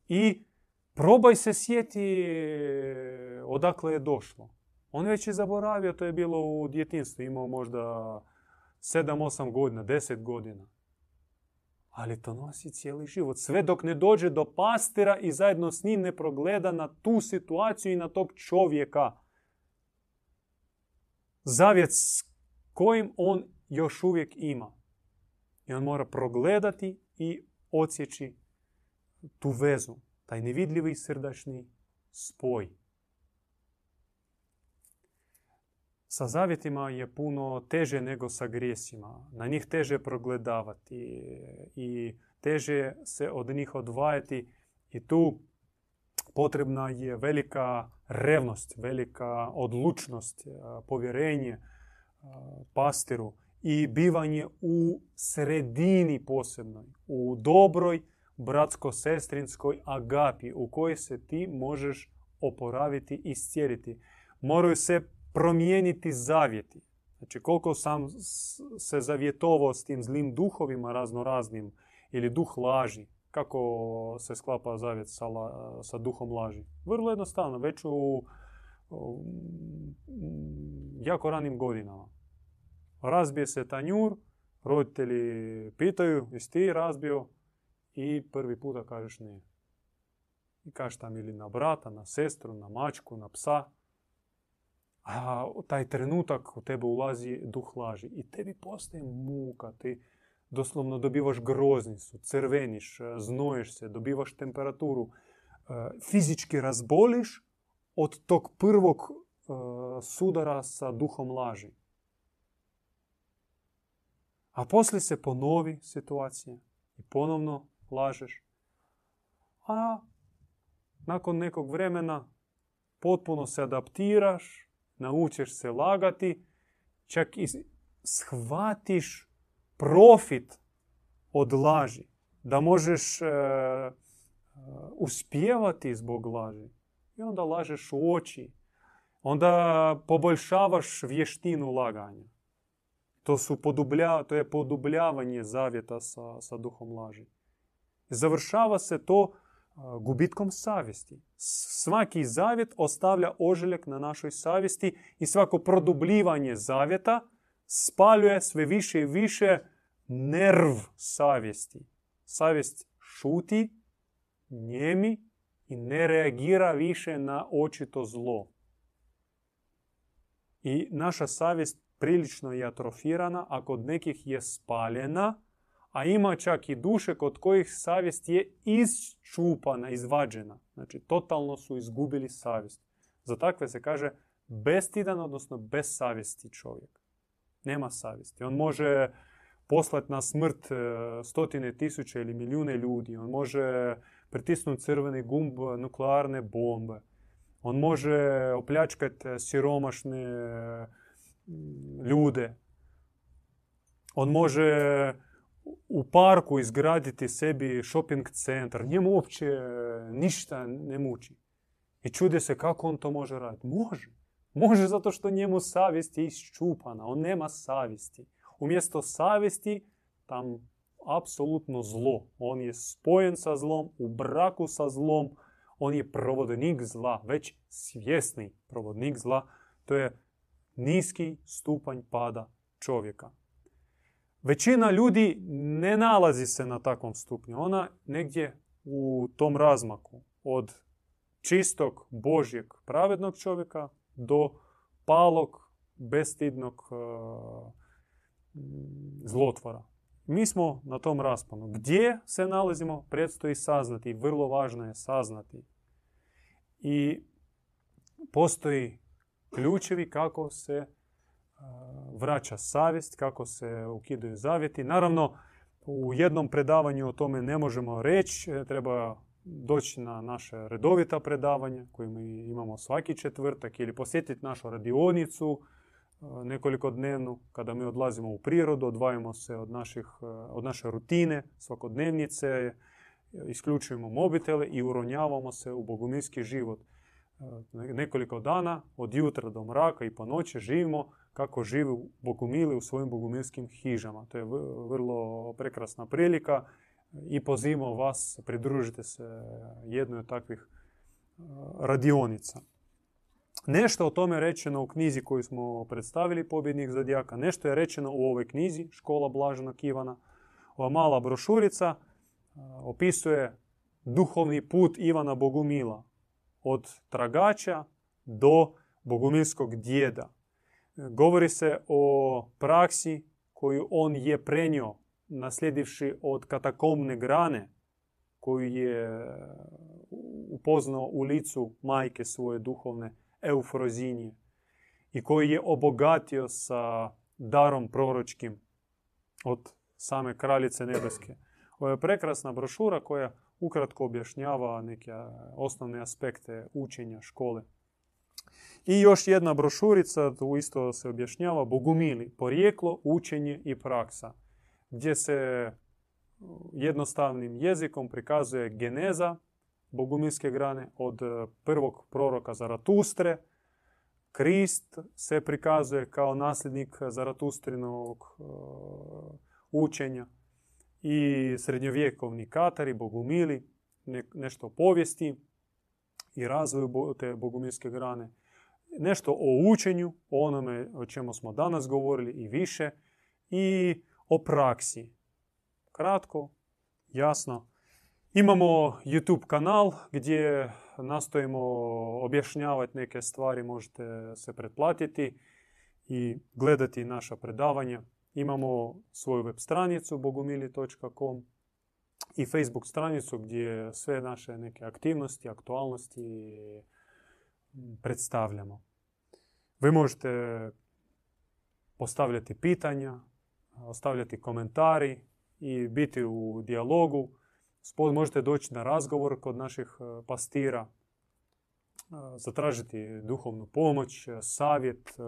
I probaj se sjeti e, odakle je došlo. On već je zaboravio, to je bilo u djetinstvu, imao možda 7-8 godina, 10 godina. Ali to nosi cijeli život. Sve dok ne dođe do pastira i zajedno s njim ne progleda na tu situaciju i na tog čovjeka. Zavjet s kojim on još uvijek ima. I on mora progledati i odsjeći tu vezu, taj nevidljivi srdačni spoj. Sa zavjetima je puno teže nego sa grijesima. Na njih teže progledavati i teže se od njih odvajati i tu potrebna je velika revnost, velika odlučnost, povjerenje pastiru i bivanje u sredini posebnoj, u dobroj bratsko-sestrinskoj agapi u kojoj se ti možeš oporaviti i iscijeliti. Moraju se promijeniti zavjeti. Znači koliko sam se zavjetovao s tim zlim duhovima raznoraznim ili duh laži, kako se sklapa zavjet sa, sa duhom laži? Vrlo jednostavno, već u, u jako ranim godinama. Razbije se tanjur, roditelji pitaju, jesi ti razbio? I prvi puta kažeš ne. I kažeš tam ili na brata, na sestru, na mačku, na psa. A taj trenutak u tebe ulazi duh laži i tebi postaje muka, ti doslovno dobivaš groznicu, crveniš, znoješ se, dobivaš temperaturu, fizički razboliš od tog prvog sudara sa duhom laži. A poslije se ponovi situacija i ponovno lažeš. A nakon nekog vremena potpuno se adaptiraš, naučiš se lagati, čak i shvatiš profit od laži. Da možeš e, e, uspjevati zbog laži. I onda lažeš u oči. Onda poboljšavaš vještinu laganja. To, su podublja, to je podubljavanje zavjeta sa, sa duhom laži. Završava se to gubitkom savjesti. Svaki zavjet ostavlja ožiljak na našoj savjesti i svako produbljivanje zavjeta spaljuje sve više i više nerv savjesti. Savjest šuti, njemi i ne reagira više na očito zlo. I naša savjest prilično je atrofirana, a kod nekih je spaljena, a ima čak i duše kod kojih savjest je izčupana, izvađena. Znači, totalno su izgubili savjest. Za takve se kaže bestidan, odnosno bez savjesti čovjek. Nema savjesti. On može poslati na smrt e, stotine tisuće ili milijune ljudi. On može pritisnuti crveni gumb nuklearne bombe. On može opljačkati siromašne ljude. On može u parku izgraditi sebi shopping centar. Njemu uopće ništa ne muči. I čude se kako on to može raditi. Može. Može zato što njemu savjest je iščupana. On nema savjesti. Umjesto savjesti tam apsolutno zlo. On je spojen sa zlom, u braku sa zlom. On je provodnik zla, već svjesni provodnik zla. To je niski stupanj pada čovjeka. Većina ljudi ne nalazi se na takvom stupnju. Ona negdje u tom razmaku od čistog, božjeg, pravednog čovjeka do palog, bestidnog e, zlotvora. Mi smo na tom rasponu. Gdje se nalazimo, predstoji saznati. Vrlo važno je saznati. I postoji ključevi kako se vraća savjest, kako se ukidaju zavjeti. Naravno, u jednom predavanju o tome ne možemo reći, e, treba doći na naše redovita predavanja koje mi imamo svaki četvrtak ili posjetiti našu radionicu e, nekoliko dnevnu kada mi odlazimo u prirodu, odvajamo se od, naših, e, od naše rutine, svakodnevnice, isključujemo mobitele i uronjavamo se u bogumilski život. Nekoliko dana, od jutra do mraka i po noći živimo kako žive bogumili u svojim bogumilskim hižama. To je vrlo prekrasna prilika i pozivamo vas, pridružite se jednoj od takvih radionica. Nešto o tome je rečeno u knjizi koju smo predstavili, Pobjednik Zodijaka. Nešto je rečeno u ovoj knjizi, Škola Blaženog Ivana. Ova mala brošurica opisuje duhovni put Ivana Bogumila. Od tragača do bogumilskog djeda. Govori se o praksi koju on je prenio nasljedivši od katakomne grane koju je upoznao u licu majke svoje duhovne Eufrozinije i koji je obogatio sa darom proročkim od same kraljice nebeske. Ovo je prekrasna brošura koja ukratko objašnjava neke osnovne aspekte učenja škole. I još jedna brošurica, tu isto se objašnjava, Bogumili, porijeklo, učenje i praksa, gdje se jednostavnim jezikom prikazuje geneza bogumilske grane od prvog proroka Zaratustre. Krist se prikazuje kao nasljednik Zaratustrinog učenja i srednjovjekovni Katari, Bogumili, nešto povijesti i razvoju te bogumilske grane nešto o učenju, o onome o čemu smo danas govorili i više, i o praksi. Kratko, jasno. Imamo YouTube kanal gdje nastojimo objašnjavati neke stvari, možete se pretplatiti i gledati naša predavanja. Imamo svoju web stranicu bogumili.com i Facebook stranicu gdje sve naše neke aktivnosti, aktualnosti predstavljamo. Vi možete postavljati pitanja, ostavljati komentari i biti u dijalogu. Možete doći na razgovor kod naših e, pastira, e, zatražiti duhovnu pomoć, savjet, e,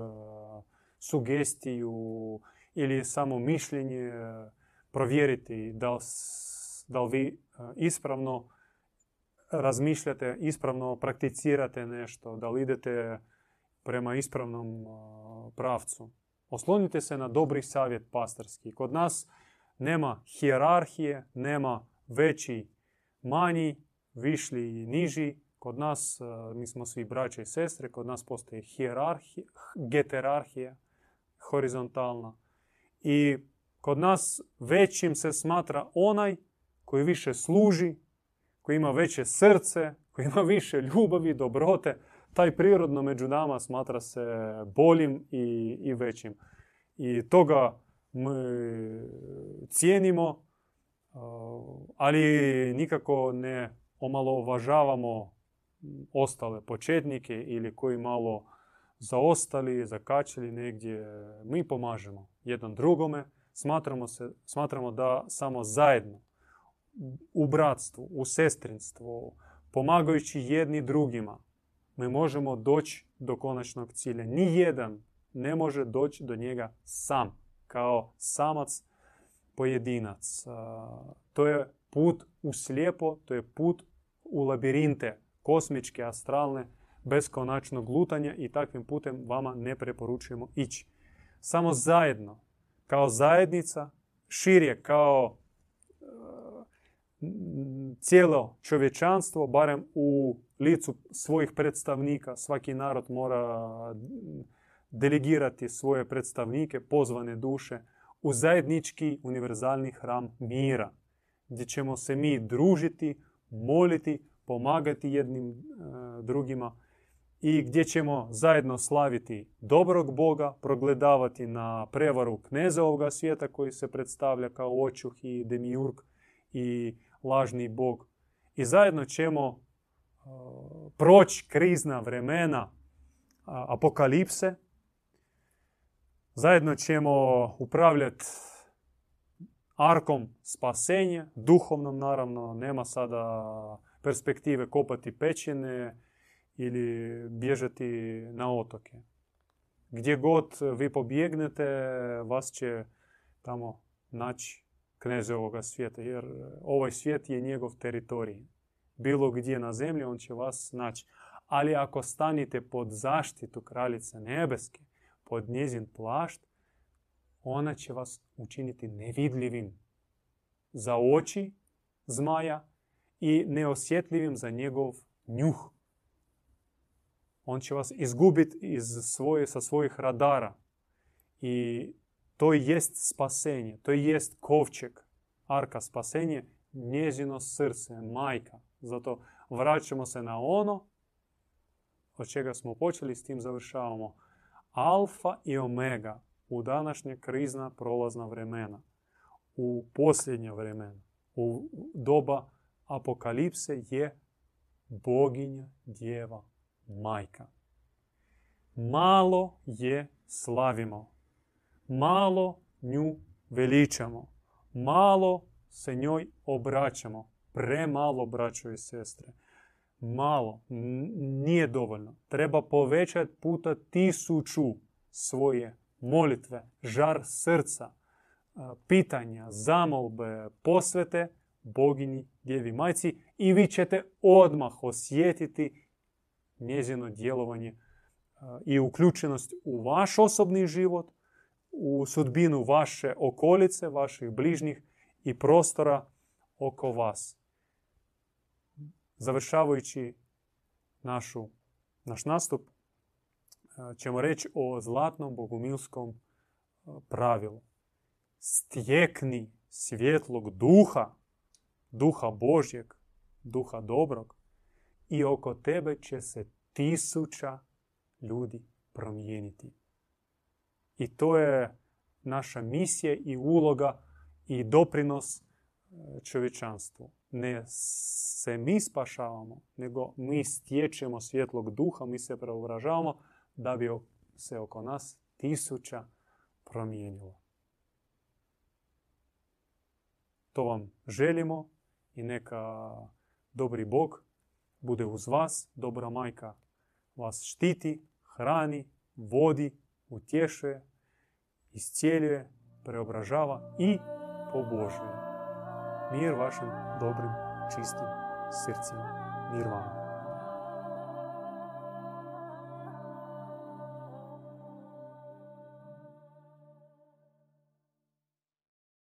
sugestiju ili samo mišljenje, provjeriti da da li vi ispravno razmišljate, ispravno prakticirate nešto, da li idete prema ispravnom pravcu. Oslonite se na dobri savjet pastorski. Kod nas nema hijerarhije, nema veći, manji, višli i niži. Kod nas, mi smo svi braće i sestre, kod nas postoji hijerarhija, geterarhija, horizontalna. I kod nas većim se smatra onaj koji više služi, koji ima veće srce, koji ima *laughs* više ljubavi, dobrote, taj prirodno među nama smatra se boljim i, i većim. I toga mi cijenimo, ali nikako ne omalovažavamo ostale početnike ili koji malo zaostali, zakačili negdje. Mi pomažemo jedan drugome. Smatramo, se, smatramo da samo zajedno u bratstvu, u sestrinstvu, pomagajući jedni drugima, mi možemo doći do konačnog cilja. Nijedan ne može doći do njega sam, kao samac pojedinac. To je put u slijepo, to je put u labirinte kosmičke, astralne, beskonačnog lutanja i takvim putem vama ne preporučujemo ići. Samo zajedno, kao zajednica, širje kao cijelo čovječanstvo, barem u licu svojih predstavnika. Svaki narod mora delegirati svoje predstavnike, pozvane duše, u zajednički univerzalni hram mira, gdje ćemo se mi družiti, moliti, pomagati jednim e, drugima i gdje ćemo zajedno slaviti dobrog Boga, progledavati na prevaru kneza ovoga svijeta koji se predstavlja kao očuh i demiurg i lažni Bog. I zajedno ćemo proći krizna vremena apokalipse. Zajedno ćemo upravljati arkom spasenja, duhovnom naravno, nema sada perspektive kopati pećine ili bježati na otoke. Gdje god vi pobjegnete, vas će tamo naći kneze ovoga svijeta, jer ovaj svijet je njegov teritorij bilo gdje na zemlji, on će vas naći. Ali ako stanite pod zaštitu kraljice nebeske, pod njezin plašt, ona će vas učiniti nevidljivim za oči zmaja i neosjetljivim za njegov njuh. On će vas izgubiti iz svoje, sa svojih radara. I to jest spasenje, to jest kovčeg, arka spasenje, njezino srce, majka. Zato vraćamo se na ono od čega smo počeli, s tim završavamo. Alfa i omega u današnje krizna prolazna vremena, u posljednja vremena, u doba apokalipse je boginja, djeva, majka. Malo je slavimo, malo nju veličamo, malo se njoj obraćamo, premalo, braćo i sestre. Malo, nije dovoljno. Treba povećati puta tisuću svoje molitve, žar srca, pitanja, zamolbe, posvete bogini, djevi majci i vi ćete odmah osjetiti njezino djelovanje i uključenost u vaš osobni život, u sudbinu vaše okolice, vaših bližnjih i prostora oko vas završavajući našu, naš nastup, e, ćemo reći o zlatnom bogumilskom e, pravilu. Stjekni svjetlog duha, duha Božjeg duha dobrog i oko tebe će se tisuća ljudi promijeniti. I to je naša misija i uloga i doprinos e, čovječanstvu. Ne se mi spašavamo, nego mi stječemo svjetlog duha, mi se preobražavamo da bi se oko nas tisuća promijenilo. To vam želimo i neka dobri Bog bude uz vas, dobra majka vas štiti, hrani, vodi, utješuje, iscijeljuje, preobražava i pobožuje. Mir vašim dobrim, čistim srcima. Mir vam.